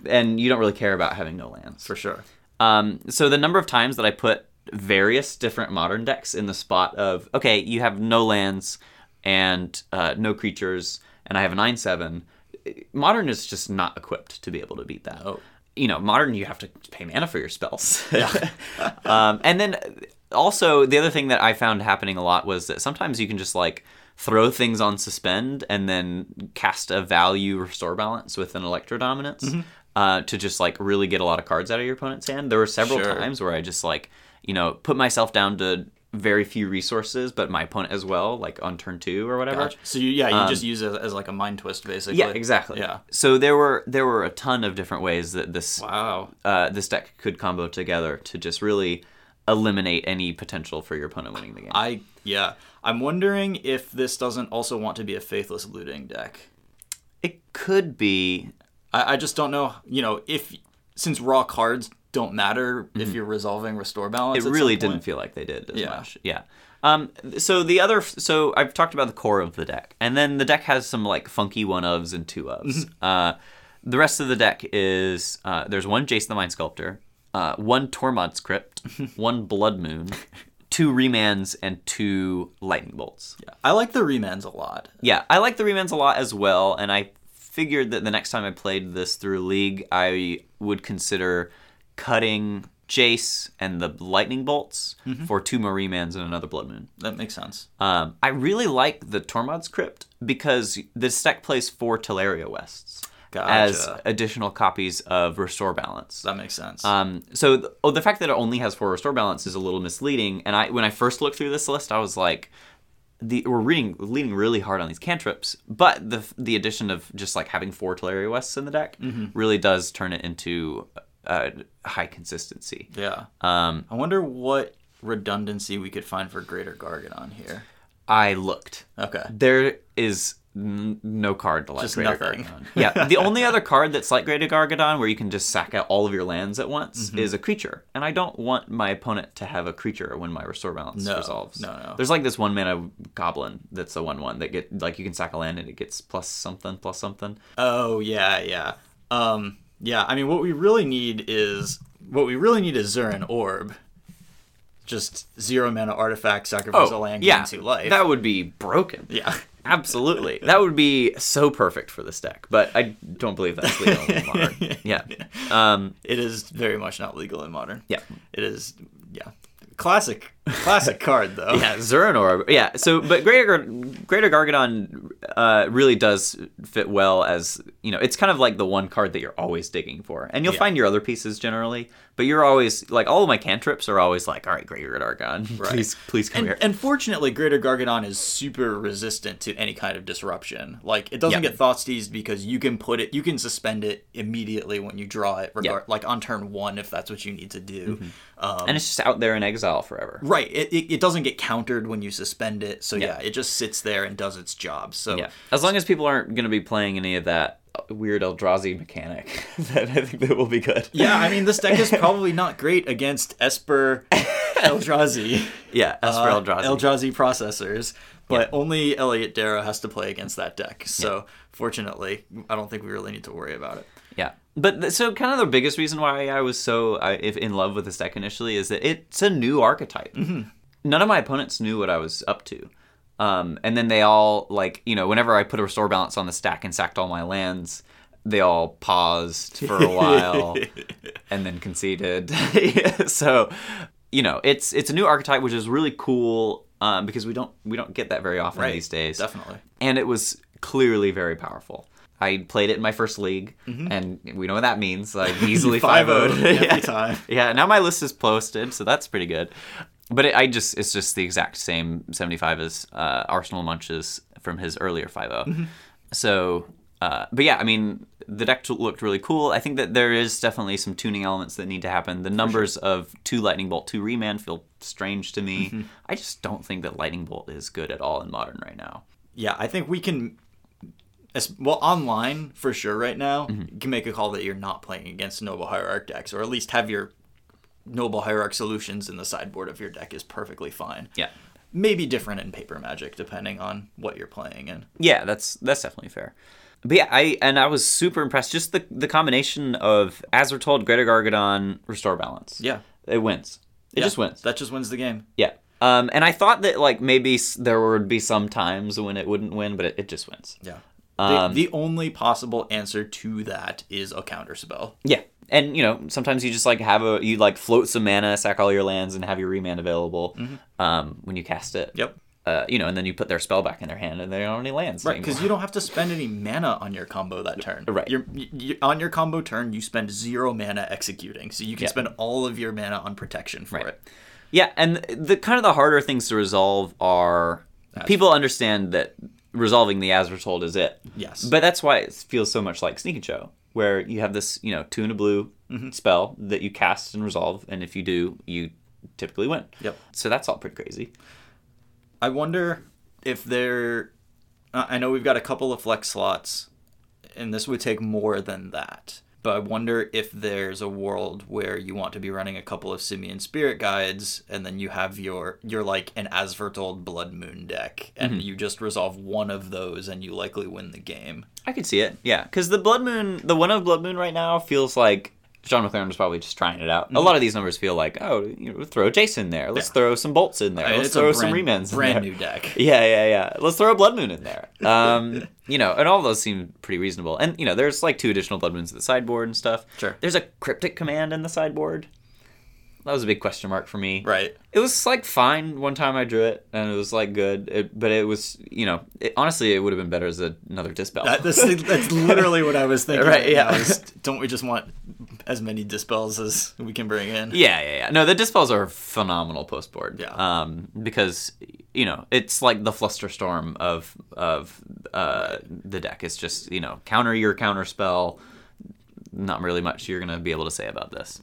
and you don't really care about having no lands. for sure. Um, so the number of times that I put various different modern decks in the spot of okay, you have no lands and uh, no creatures, and I have a nine seven. Modern is just not equipped to be able to beat that. Oh. You know, modern you have to pay mana for your spells. um, and then also the other thing that I found happening a lot was that sometimes you can just like throw things on suspend and then cast a value restore balance with an electro dominance Mm-hmm. uh, to just like really get a lot of cards out of your opponent's hand. There were several Sure. times where I just like you know put myself down to very few resources, but my opponent as well, like on turn two or whatever. Gotcha. So you, yeah, you just use it as like a mind twist, basically. Um, Yeah, exactly. Yeah. So there were there were a ton of different ways that this Wow. uh, this deck could combo together to just really eliminate any potential for your opponent winning the game. I yeah. I'm wondering if this doesn't also want to be a faithless looting deck. it could be. I, I just don't know. You know, if since raw cards don't matter if you're resolving restore balance. Mm-hmm. It really didn't feel like they did as Yeah. much. Yeah. Um, so the other, so I've talked about the core of the deck, and then the deck has some like funky one ofs and two ofs. Mm-hmm. uh, the rest of the deck is uh, there's one Jason the Mind Sculptor, uh, one Tormod's Crypt, one Blood Moon, two Remands, and two Lightning Bolts. Yeah. I like the remands a lot. Yeah, I like the remands a lot as well, and I figured that the next time I played this through League, I would consider cutting Jace and the lightning bolts Mm-hmm. for two more remans and another blood moon. That makes sense. Um, I really like the Tormod's Crypt because this deck plays four Tolaria Wests as additional copies of Restore Balance. That makes sense. Um, so th- oh, the fact that it only has four restore balance is a little misleading. And I, when I first looked through this list, I was like, the we're reading leaning really hard on these cantrips, but the the addition of just like having four Tolaria Wests in the deck really does turn it into uh, high consistency. yeah. Um, I wonder what redundancy we could find for Greater Gargadon here? I looked. Okay. There is n- no card to like Just Greater nothing. Gargadon. Yeah, the only other card that's like Greater Gargadon, where you can just sack out all of your lands at once, Mm-hmm. is a creature. And I don't want my opponent to have a creature when my restore balance No, resolves. no, no. There's like this one mana goblin that's the one one that get like you can sack a land and it gets plus something plus something. Oh yeah, yeah. Um, yeah. I mean, what we really need is what we really need is Zuran Orb. Just zero mana artifact, sacrifice a land, Oh, yeah, gain two life. that would be broken. yeah. Absolutely. That would be so perfect for this deck, but I don't believe that's legal in modern. Yeah. Um, It is very much not legal in modern. yeah. It is. Yeah. Classic, classic card though. Yeah, Zuran Orb. Yeah, so but Greater Greater Gargadon uh, really does fit well as you know. It's kind of like the one card that you're always digging for, and you'll Yeah. find your other pieces generally. But you're always like all of my cantrips are always like, all right, Greater Gargadon, please, please come And, here. and fortunately, Greater Gargadon is super resistant to any kind of disruption. Like it doesn't Yeah. get thought seized because you can put it, you can suspend it immediately when you draw it, regard, Yeah. Mm-hmm. like on turn one if that's what you need to do. Um, and it's just out there in exile forever. right, it, it, it doesn't get countered when you suspend it. So yeah. Yeah. it just sits there and does its job. So Yeah, as long as people aren't going to be playing any of that weird Eldrazi mechanic, then I think that will be good. Yeah, I mean, this deck is probably not great against Esper Eldrazi. Yeah, Esper uh, Eldrazi. Eldrazi processors, but only Elliot Darrow has to play against that deck. So fortunately, I don't think we really need to worry about it. Yeah, but th- so kind of the biggest reason why I was so I, if in love with this deck initially is that it's a new archetype. None of my opponents knew what I was up to, um, and then they all like you know whenever I put a restore balance on the stack and sacked all my lands, they all paused for a while and then conceded. so you know it's it's a new archetype which is really cool um, because we don't we don't get that very often Right, these days Definitely. and it was clearly very powerful. I played it in my first league, and we know what that means. I easily 5 5-0 0 every time. Yeah, now my list is posted, so that's pretty good. But it, I just it's just the exact same 75 as uh, Arsenal Munches from his earlier 5 0. So, uh, but yeah, I mean, the deck t- looked really cool. I think that there is definitely some tuning elements that need to happen. The numbers of two Lightning Bolt, two Remand feel strange to me. I just don't think that Lightning Bolt is good at all in Modern right now. Yeah, I think we can. As- Well, online for sure. Right now, Mm-hmm. you can make a call that you're not playing against Noble Hierarch decks, or at least have your Noble Hierarch solutions in the sideboard of your deck is perfectly fine. Yeah. Maybe different in Paper Magic depending on what you're playing in. Yeah, that's that's definitely fair. But yeah, I and I was super impressed. Just the the combination of as foretold, Greater Gargadon restore balance. Yeah, it wins. It Yeah, just wins. That just wins the game. Yeah. Um, and I thought that like maybe there would be some times when it wouldn't win, but it, it just wins. Yeah. Um, the, the only possible answer to that is a counter spell. Yeah. And you know, sometimes you just like have a you like float some mana, sack all your lands, and have your remand available um, when you cast it. Yep. Uh, you know, and then you put their spell back in their hand, and they don't have any lands. Right, because you don't have to spend any mana on your combo that turn. Right. You're, you on your combo turn, you spend zero mana executing, so you can Yeah. spend all of your mana on protection for Right. it. Yeah, and the kind of the harder things to resolve are people understand that resolving the as foretold is it. Yes. But that's why it feels so much like Sneak and Show, where you have this, you know, two and a blue Mm-hmm. spell that you cast and resolve, and if you do, you typically win. Yep. So that's all pretty crazy. I wonder if there. I know we've got a couple of flex slots, and this would take more than that. But I wonder if there's a world where you want to be running a couple of Simian Spirit Guides, and then you have your you're like an As Foretold Blood Moon deck, and Mm-hmm. you just resolve one of those, and you likely win the game. I could see it, yeah, because the Blood Moon, the one of Blood Moon right now feels like Sean McLaren was probably just trying it out. A lot of these numbers feel like, oh, you know, throw Jason in there. Let's Yeah. throw some bolts in there. Let's throw some brand- remands. in brand new deck. Yeah, yeah, yeah. Let's throw a blood moon in there. Um, you know, and all those seem pretty reasonable. And you know, there's like two additional blood moons at the sideboard and stuff. Sure. There's a cryptic command in the sideboard. That was a big question mark for me. Right. It was like fine one time I drew it, and it was like good. It, but it was, you know, it, honestly, it would have been better as a, another dispel. That, that's, that's literally what I was thinking. Right, Right. yeah. is don't we just want as many dispels as we can bring in? Yeah, yeah, yeah. No, the dispels are phenomenal post board. Yeah. Um, because you know it's like the flusterstorm of of uh the deck. It's just you know counter your counter spell. Not really much you're gonna be able to say about this.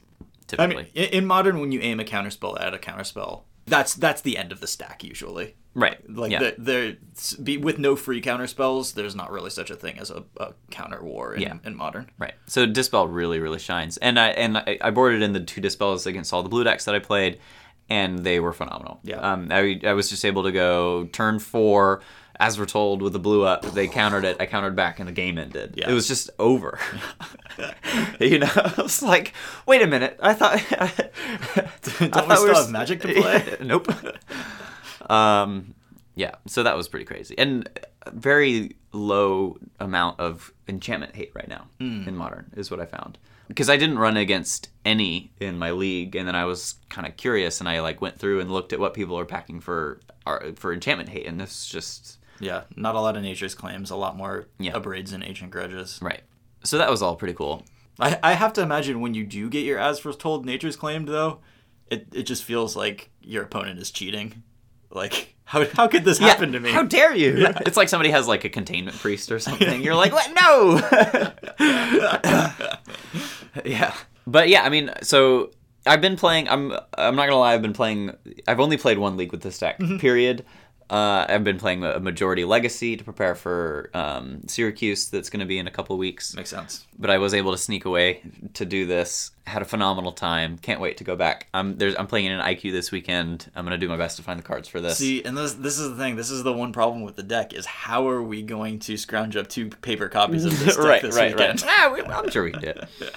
I mean, in, modern, when you aim a counterspell at a counterspell, that's that's the end of the stack usually. Right. Like yeah. there, be with no free counterspells, there's not really such a thing as a, a counter war in, Yeah. in modern. Right. So Dispel really, really shines. And I and I, I boarded in the two Dispels against all the blue decks that I played, and they were phenomenal. Yeah. Um, I, I was just able to go turn four, as foretold, with the blue up. They countered it. I countered back, and the game ended. Yeah. It was just over. you know, I was like, wait a minute. I thought. Don't I we thought still were have Magic to play? nope. um, yeah. So that was pretty crazy, and very low amount of enchantment hate right now Hmm. in modern is what I found. Because I didn't run against any in my league, and then I was kind of curious, and I like went through and looked at what people are packing for are, for enchantment hate, and this just yeah, not a lot of nature's claims, a lot more Yeah. abrades and ancient grudges. right. So that was all pretty cool. I, I have to imagine when you do get your as foretold nature's claimed though, it, it just feels like your opponent is cheating. Like how how could this happen to me? How dare you? It's like somebody has like a containment priest or something. You're like, what? No. yeah. But yeah, I mean, so I've been playing. I'm. I'm not gonna lie. I've been playing. I've only played one league with this deck. Mm-hmm. Period. Uh, I've been playing a majority legacy to prepare for um, Syracuse. That's going to be in a couple weeks. Makes sense. But I was able to sneak away to do this. Had a phenomenal time. Can't wait to go back. I'm there's. I'm playing in an IQ this weekend. I'm gonna do my best to find the cards for this. See, and this this is the thing. This is the one problem with the deck is how are we going to scrounge up two paper copies of this deck right, this right, weekend? right. Ah, we, I'm sure we can do it.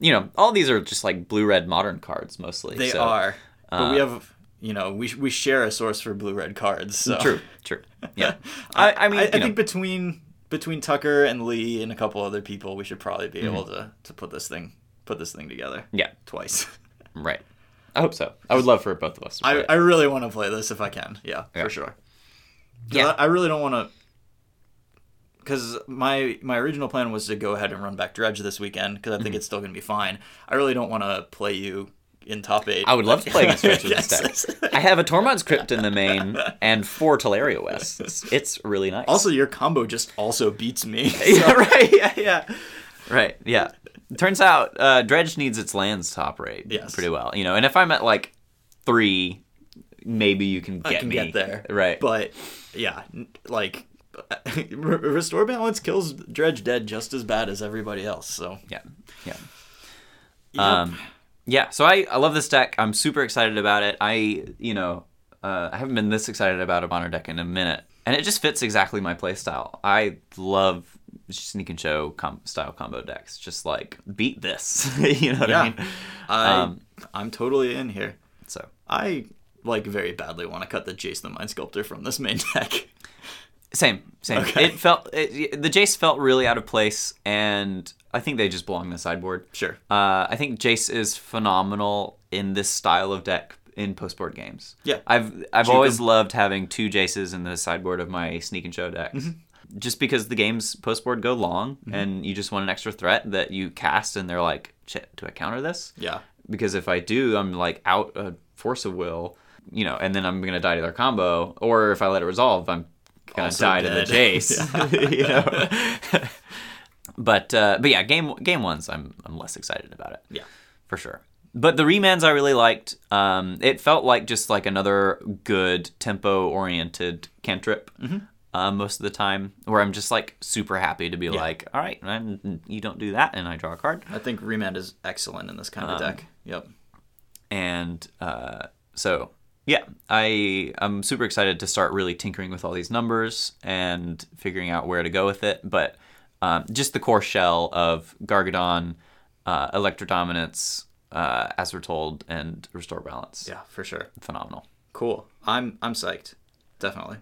You know, all these are just like blue red modern cards mostly. They so- are, but we uh, have you know we we share a source for blue red cards. So. True, true. Yeah. I, I mean, I, I think between between Tucker and Lee and a couple other people, we should probably be Mm-hmm. able to to put this thing put this thing together yeah, twice. right. I hope so. I would love for both of us to play I, it. I really want to play this if I can. Yeah, Yeah. for sure. Yeah. I, I really don't want to. Because my my original plan was to go ahead and run back Dredge this weekend because I Mm-hmm. think it's still going to be fine. I really don't want to play you in top eight. I would love to play against with Yes. this deck. I have a Tormod's Crypt in the main and four Tolaria Wests. It's, it's really nice. Also, your combo just also beats me. yeah, right. Yeah, yeah. Right. Yeah. Turns out uh, Dredge needs its lands to operate Yes. pretty well. You know, and if I'm at like three, maybe you can get I can me get there. Right. But yeah, like restore balance kills Dredge dead just as bad as everybody else. So yeah. Yeah. Yep. Um, yeah, so I, I love this deck. I'm super excited about it. I, you know, uh, I haven't been this excited about a Bonner deck in a minute. And it just fits exactly my playstyle. I love sneak and show com- style combo decks. Just like, beat this. you know what I mean? I Um, I'm totally in here. So, I like very badly want to cut the Jace the Mind Sculptor from this main deck. same, same. Okay. It felt, it, the Jace felt really out of place. And I think they just belong in the sideboard. Sure. Uh, I think Jace is phenomenal in this style of deck in postboard games. Yeah. I've I've Juke always loved having two Jaces in the sideboard of my sneak and show decks. Mm-hmm. Just because the games postboard go long and you just want an extra threat that you cast and they're like, shit, do I counter this? Yeah. Because if I do, I'm like out a force of will, you know, and then I'm gonna die to their combo. Or if I let it resolve, I'm gonna Also die to the dead. Jace. you know. but uh, but yeah, game game ones, I'm I'm less excited about it Yeah. for sure. But the remands I really liked. Um, it felt like just like another good tempo oriented cantrip. Uh, most of the time, where I'm just like super happy to be like, all right, and you don't do that, and I draw a card. I think Remand is excellent in this kind of Um, deck. Yep. and uh, so yeah i i'm super excited to start really tinkering with all these numbers and figuring out where to go with it but um, just the core shell of gargadon uh, electrodominance uh, as foretold and restore balance Yeah, for sure. phenomenal Cool. I'm I'm psyched. Definitely.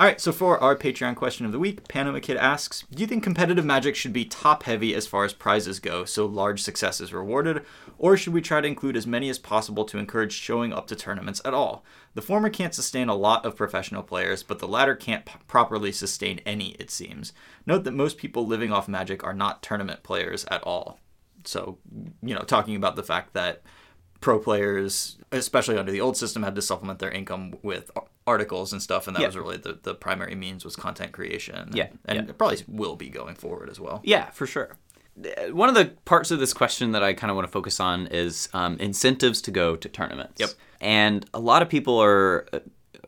All right, so for our Patreon question of the week, Panama Kid asks, "Do you think competitive Magic should be top heavy as far as prizes go, so large success is rewarded, or should we try to include as many as possible to encourage showing up to tournaments at all? The former can't sustain a lot of professional players, but the latter can't p- properly sustain any, it seems. Note that most people living off Magic are not tournament players at all." So, you know, talking about the fact that pro players, especially under the old system, had to supplement their income with articles and stuff, and that Yeah. was really the, the primary means was content creation. Yeah, and yeah. it probably will be going forward as well. Yeah, for sure. Uh, One of the parts of this question that I kind of want to focus on is um, incentives to go to tournaments. Yep. and a lot of people are uh,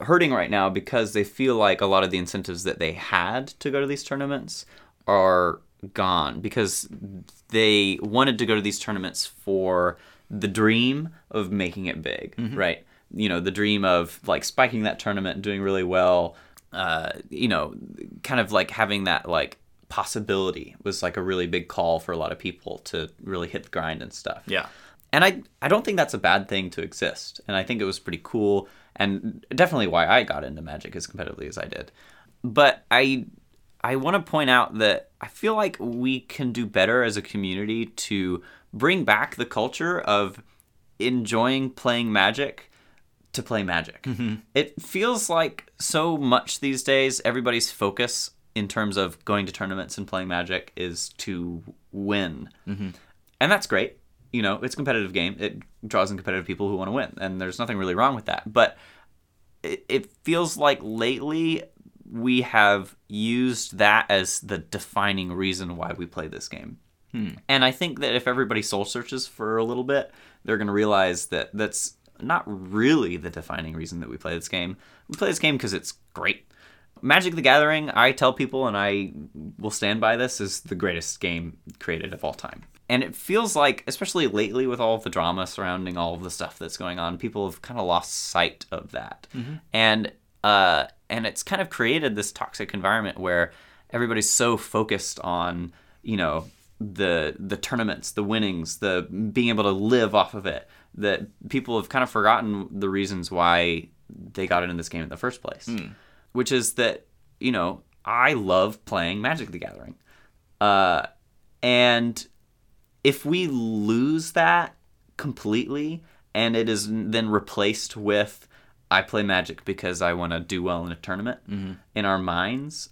hurting right now because they feel like a lot of the incentives that they had to go to these tournaments are gone because they wanted to go to these tournaments for the dream of making it big, right? You know, the dream of like spiking that tournament, and doing really well, uh, you know, kind of like having that like possibility was like a really big call for a lot of people to really hit the grind and stuff. Yeah. And I I don't think that's a bad thing to exist. And I think it was pretty cool and definitely why I got into Magic as competitively as I did. But I I want to point out that I feel like we can do better as a community to bring back the culture of enjoying playing Magic to play Magic. Mm-hmm. It feels like so much these days everybody's focus in terms of going to tournaments and playing Magic is to win. Mm-hmm. And that's great. You know, it's a competitive game. It draws in competitive people who want to win, and there's nothing really wrong with that. But it, it feels like lately we have used that as the defining reason why we play this game. And I think that if everybody soul searches for a little bit, they're going to realize that that's not really the defining reason that we play this game. We play this game because it's great. Magic the Gathering, I tell people, and I will stand by this, is the greatest game created of all time. And it feels like, especially lately with all of the drama surrounding all of the stuff that's going on, people have kind of lost sight of that. And uh, and it's kind of created this toxic environment where everybody's so focused on, you know, the the tournaments, the winnings, the being able to live off of it, that people have kind of forgotten the reasons why they got into this game in the first place. Which is that, you know, I love playing Magic the Gathering. Uh, and if we lose that completely and it is then replaced with I play Magic because I want to do well in a tournament in our minds,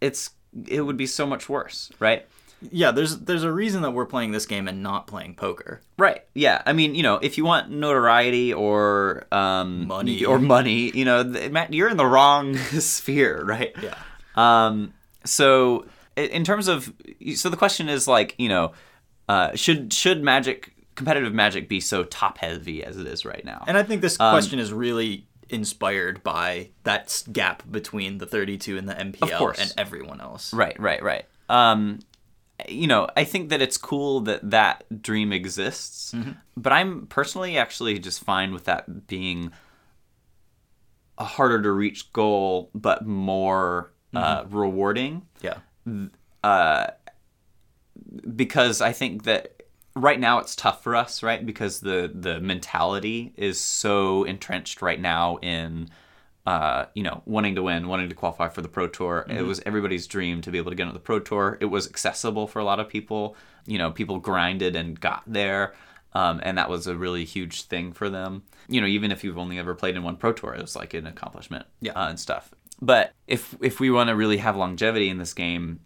it's it would be so much worse, right? Yeah, there's there's a reason that we're playing this game and not playing poker. Right. Yeah. I mean, you know, if you want notoriety or um, Money. or money, you know, th- Matt, you're in the wrong sphere, right? Yeah. Um, so in terms of, so the question is like, you know, uh, should should Magic competitive Magic be so top heavy as it is right now? And I think this Um, question is really inspired by that gap between the 32 and the MPL and everyone else. Right, right, right. Um, you know, I think that it's cool that that dream exists, mm-hmm. but I'm personally actually just fine with that being a harder to reach goal, but more uh, mm-hmm. rewarding. Yeah. Uh, because I think that right now it's tough for us, right? Because the the mentality is so entrenched right now in uh, you know, wanting to win, wanting to qualify for the Pro Tour. It was everybody's dream to be able to get on the Pro Tour. It was accessible for a lot of people. You know, people grinded and got there. Um, and that was a really huge thing for them. You know, even if you've only ever played in one Pro Tour, it was like an accomplishment Yeah. uh, and stuff. But if if we want to really have longevity in this game,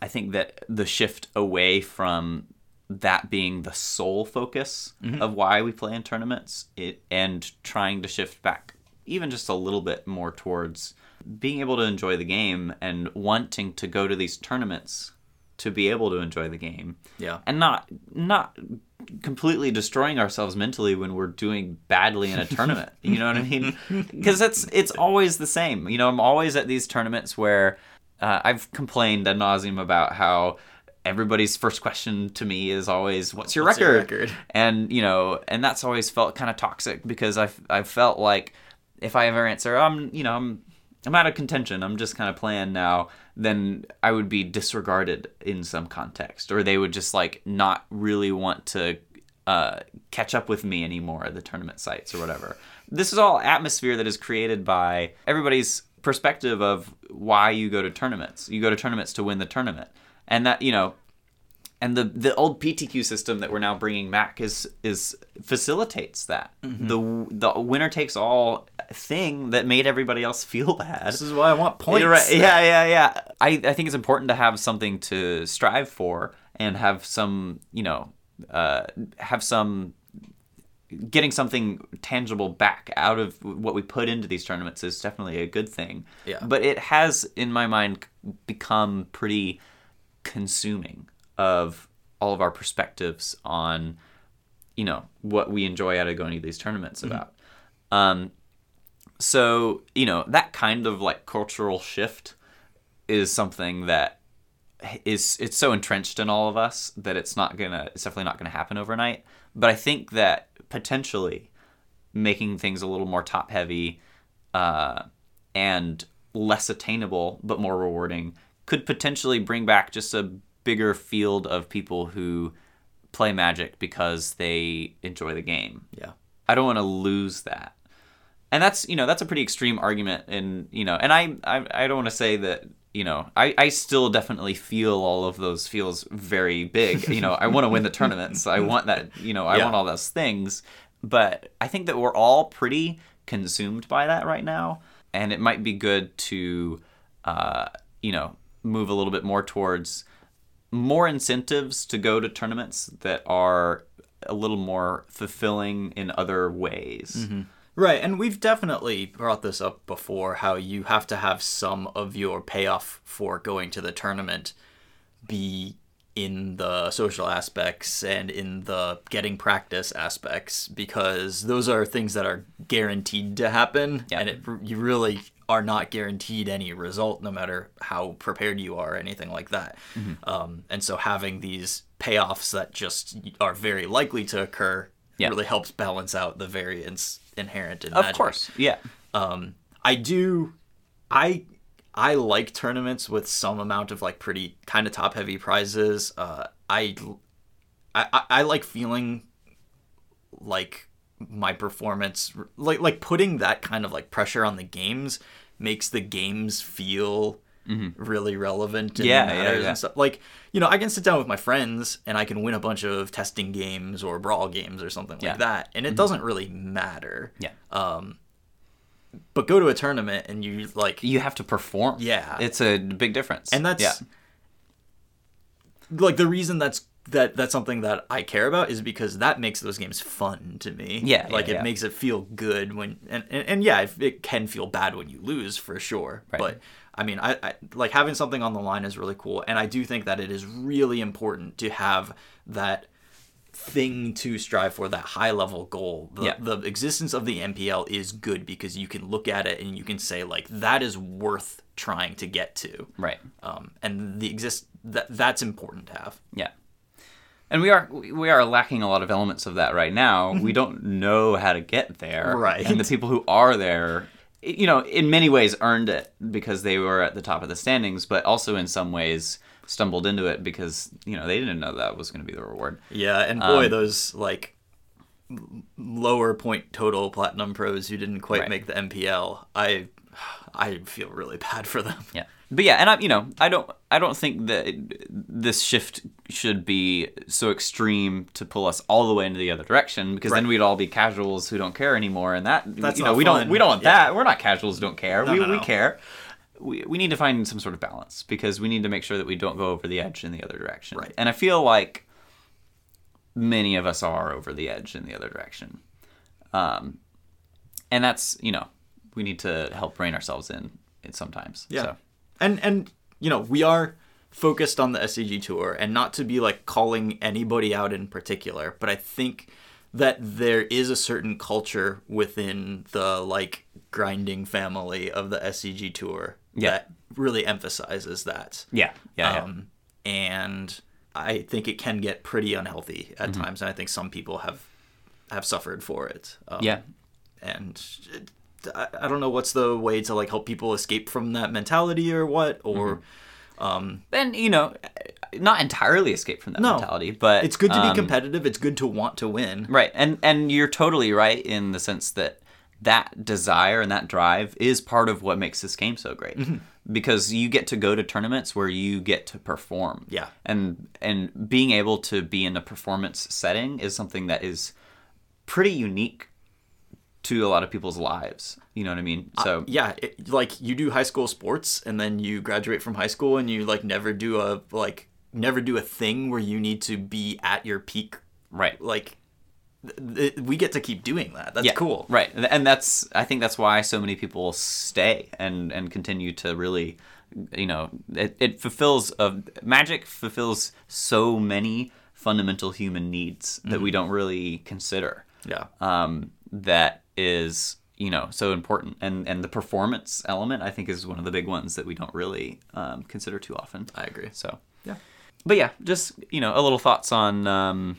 I think that the shift away from that being the sole focus of why we play in tournaments, it and trying to shift back even just a little bit more towards being able to enjoy the game and wanting to go to these tournaments to be able to enjoy the game Yeah. and not not completely destroying ourselves mentally when we're doing badly in a tournament. you know what I mean? Because it's it's always the same. You know, I'm always at these tournaments where uh, I've complained ad nauseum about how everybody's first question to me is always, "What's your What's your record?" record? And you know, and that's always felt kind of toxic because I I felt like if I ever answer, I'm you know I'm I'm out of contention. I'm just kind of playing now. Then I would be disregarded in some context, or they would just like not really want to uh, catch up with me anymore at the tournament sites or whatever. This is all atmosphere that is created by everybody's perspective of why you go to tournaments. You go to tournaments to win the tournament, and that you know and the the old PTQ system that we're now bringing back is is facilitates that the the winner takes all thing that made everybody else feel bad. This is why I want points. Right. Yeah, yeah, yeah. I I think it's important to have something to strive for and have some you know uh, have some getting something tangible back out of what we put into these tournaments is definitely a good thing. Yeah. But it has, in my mind, become pretty consuming of all of our perspectives on you know what we enjoy out of going to these tournaments about. Um, so you know that kind of like cultural shift is something that is it's so entrenched in all of us that it's not gonna it's definitely not gonna happen overnight. But I think that potentially making things a little more top heavy uh, and less attainable but more rewarding could potentially bring back just a bigger field of people who play Magic because they enjoy the game. Yeah. I don't want to lose that. And that's you know that's a pretty extreme argument, and you know, and I I, I don't want to say that you know I, I still definitely feel all of those feels very big. You know, I want to win the tournaments. I want that. You know, I Yeah. want all those things. But I think that we're all pretty consumed by that right now, and it might be good to uh, you know move a little bit more towards more incentives to go to tournaments that are a little more fulfilling in other ways. Mm-hmm. Right, and we've definitely brought this up before how you have to have some of your payoff for going to the tournament be in the social aspects and in the getting practice aspects because those are things that are guaranteed to happen Yeah. and it you really are not guaranteed any result no matter how prepared you are or anything like that um, and so having these payoffs that just are very likely to occur Yeah. really helps balance out the variance inherent in that. Of Magic. course, yeah, Um, I do, I I like tournaments with some amount of like pretty kind of top heavy prizes. Uh, I, I I- I like feeling like my performance like like putting that kind of like pressure on the games makes the games feel really relevant and Mm-hmm. Yeah, yeah, yeah. and stuff. Like, you know, I can sit down with my friends and I can win a bunch of testing games or brawl games or something Yeah. like that, and it doesn't really matter. yeah. Um, But go to a tournament and you like you have to perform. Yeah. it's a big difference, and that's yeah, like the reason that's that that's something that I care about is because that makes those games fun to me. Yeah, like yeah, it yeah. makes it feel good when and and, and yeah, it, it can feel bad when you lose for sure. Right. But I mean, I, I like having something on the line is really cool, and I do think that it is really important to have that thing to strive for that high level goal the, Yeah. the existence of the mpl is good because you can look at it and you can say like that is worth trying to get to right. um, and the exist that that's important to have Yeah. And we are we are lacking a lot of elements of that right now. we don't know how to get there. Right. And the people who are there, you know, in many ways earned it because they were at the top of the standings, but also in some ways stumbled into it because, you know, they didn't know that was going to be the reward. Yeah, and boy, Um, those like lower point total platinum pros who didn't quite Right. make the MPL, I I feel really bad for them. Yeah. But yeah, and I you know, I don't I don't think that this shift should be so extreme to pull us all the way into the other direction because then we'd all be casuals who don't care anymore and that That's you know, we fun. don't we don't want Yeah. that. We're not casuals who don't care. No, we no, we care. We, we need to find some sort of balance because we need to make sure that we don't go over the edge in the other direction. Right. And I feel like many of us are over the edge in the other direction. Um, and that's, you know, we need to help rein ourselves in, in sometimes. Yeah. So. And and you know, we are focused on the SCG tour and not to be like calling anybody out in particular, but I think that there is a certain culture within the like grinding family of the SCG tour Yeah. that really emphasizes that. Yeah, yeah, yeah. um, and I think it can get pretty unhealthy at Mm-hmm. times, and I think some people have have suffered for it. Um, yeah, and it, I, don't know what's the way to like help people escape from that mentality or what, or Mm-hmm. and you know, not entirely escape from that No. mentality, but it's good to be um, competitive. It's good to want to win. right? And and you're totally right in the sense that that desire and that drive is part of what makes this game so great. Mm-hmm. Because you get to go to tournaments where you get to perform. Yeah. And and being able to be in a performance setting is something that is pretty unique to a lot of people's lives. You know what I mean? So Yeah, it, like you do high school sports, and then you graduate from high school, and you like never do a like never do a thing where you need to be at your peak. right. Like th- th- we get to keep doing that. That's yeah, cool. Right. And that's I think that's why so many people stay and and continue to really you know, it, it fulfills a magic fulfills so many fundamental human needs that we don't really consider. Yeah. Um, that is you know so important, and and the performance element I think is one of the big ones that we don't really um, consider too often. I agree. So Yeah. but yeah, just you know, a little thoughts on um,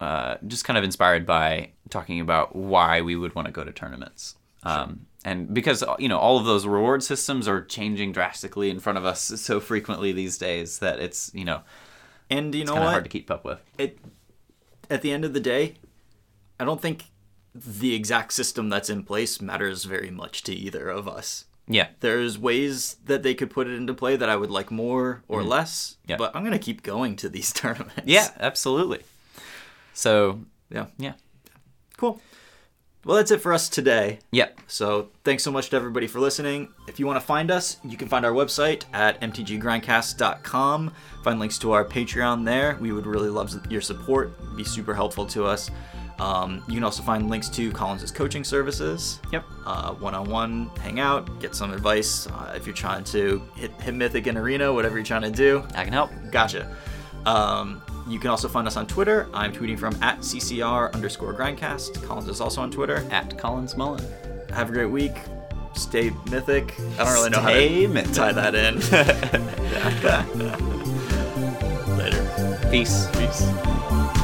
uh, just kind of inspired by talking about why we would want to go to tournaments. Um, and because you know all of those reward systems are changing drastically in front of us so frequently these days that it's you know And you know what? hard to keep up with. it at the end of the day, I don't think the exact system that's in place matters very much to either of us. Yeah, There's ways that they could put it into play that I would like more or mm-hmm. less, Yeah. but I'm gonna keep going to these tournaments. yeah, absolutely. So yeah, yeah, cool. Well, that's it for us today. yeah, So thanks so much to everybody for listening. If you want to find us, you can find our website at mtggrindcast.com. Find links to our Patreon there. We would really love your support. It'd be super helpful to us. Um, you can also find links to Collins' coaching services. Yep. Uh, one-on-one hangout, get some advice uh, if you're trying to hit, hit Mythic in Arena, whatever you're trying to do. I can help. Gotcha. Um, you can also find us on Twitter. I'm tweeting from at CCR underscore grindcast. Collins is also on Twitter. At Collins Mullen. Have a great week. Stay mythic. I don't really know how to mythic. tie that in. Later. Peace. Peace.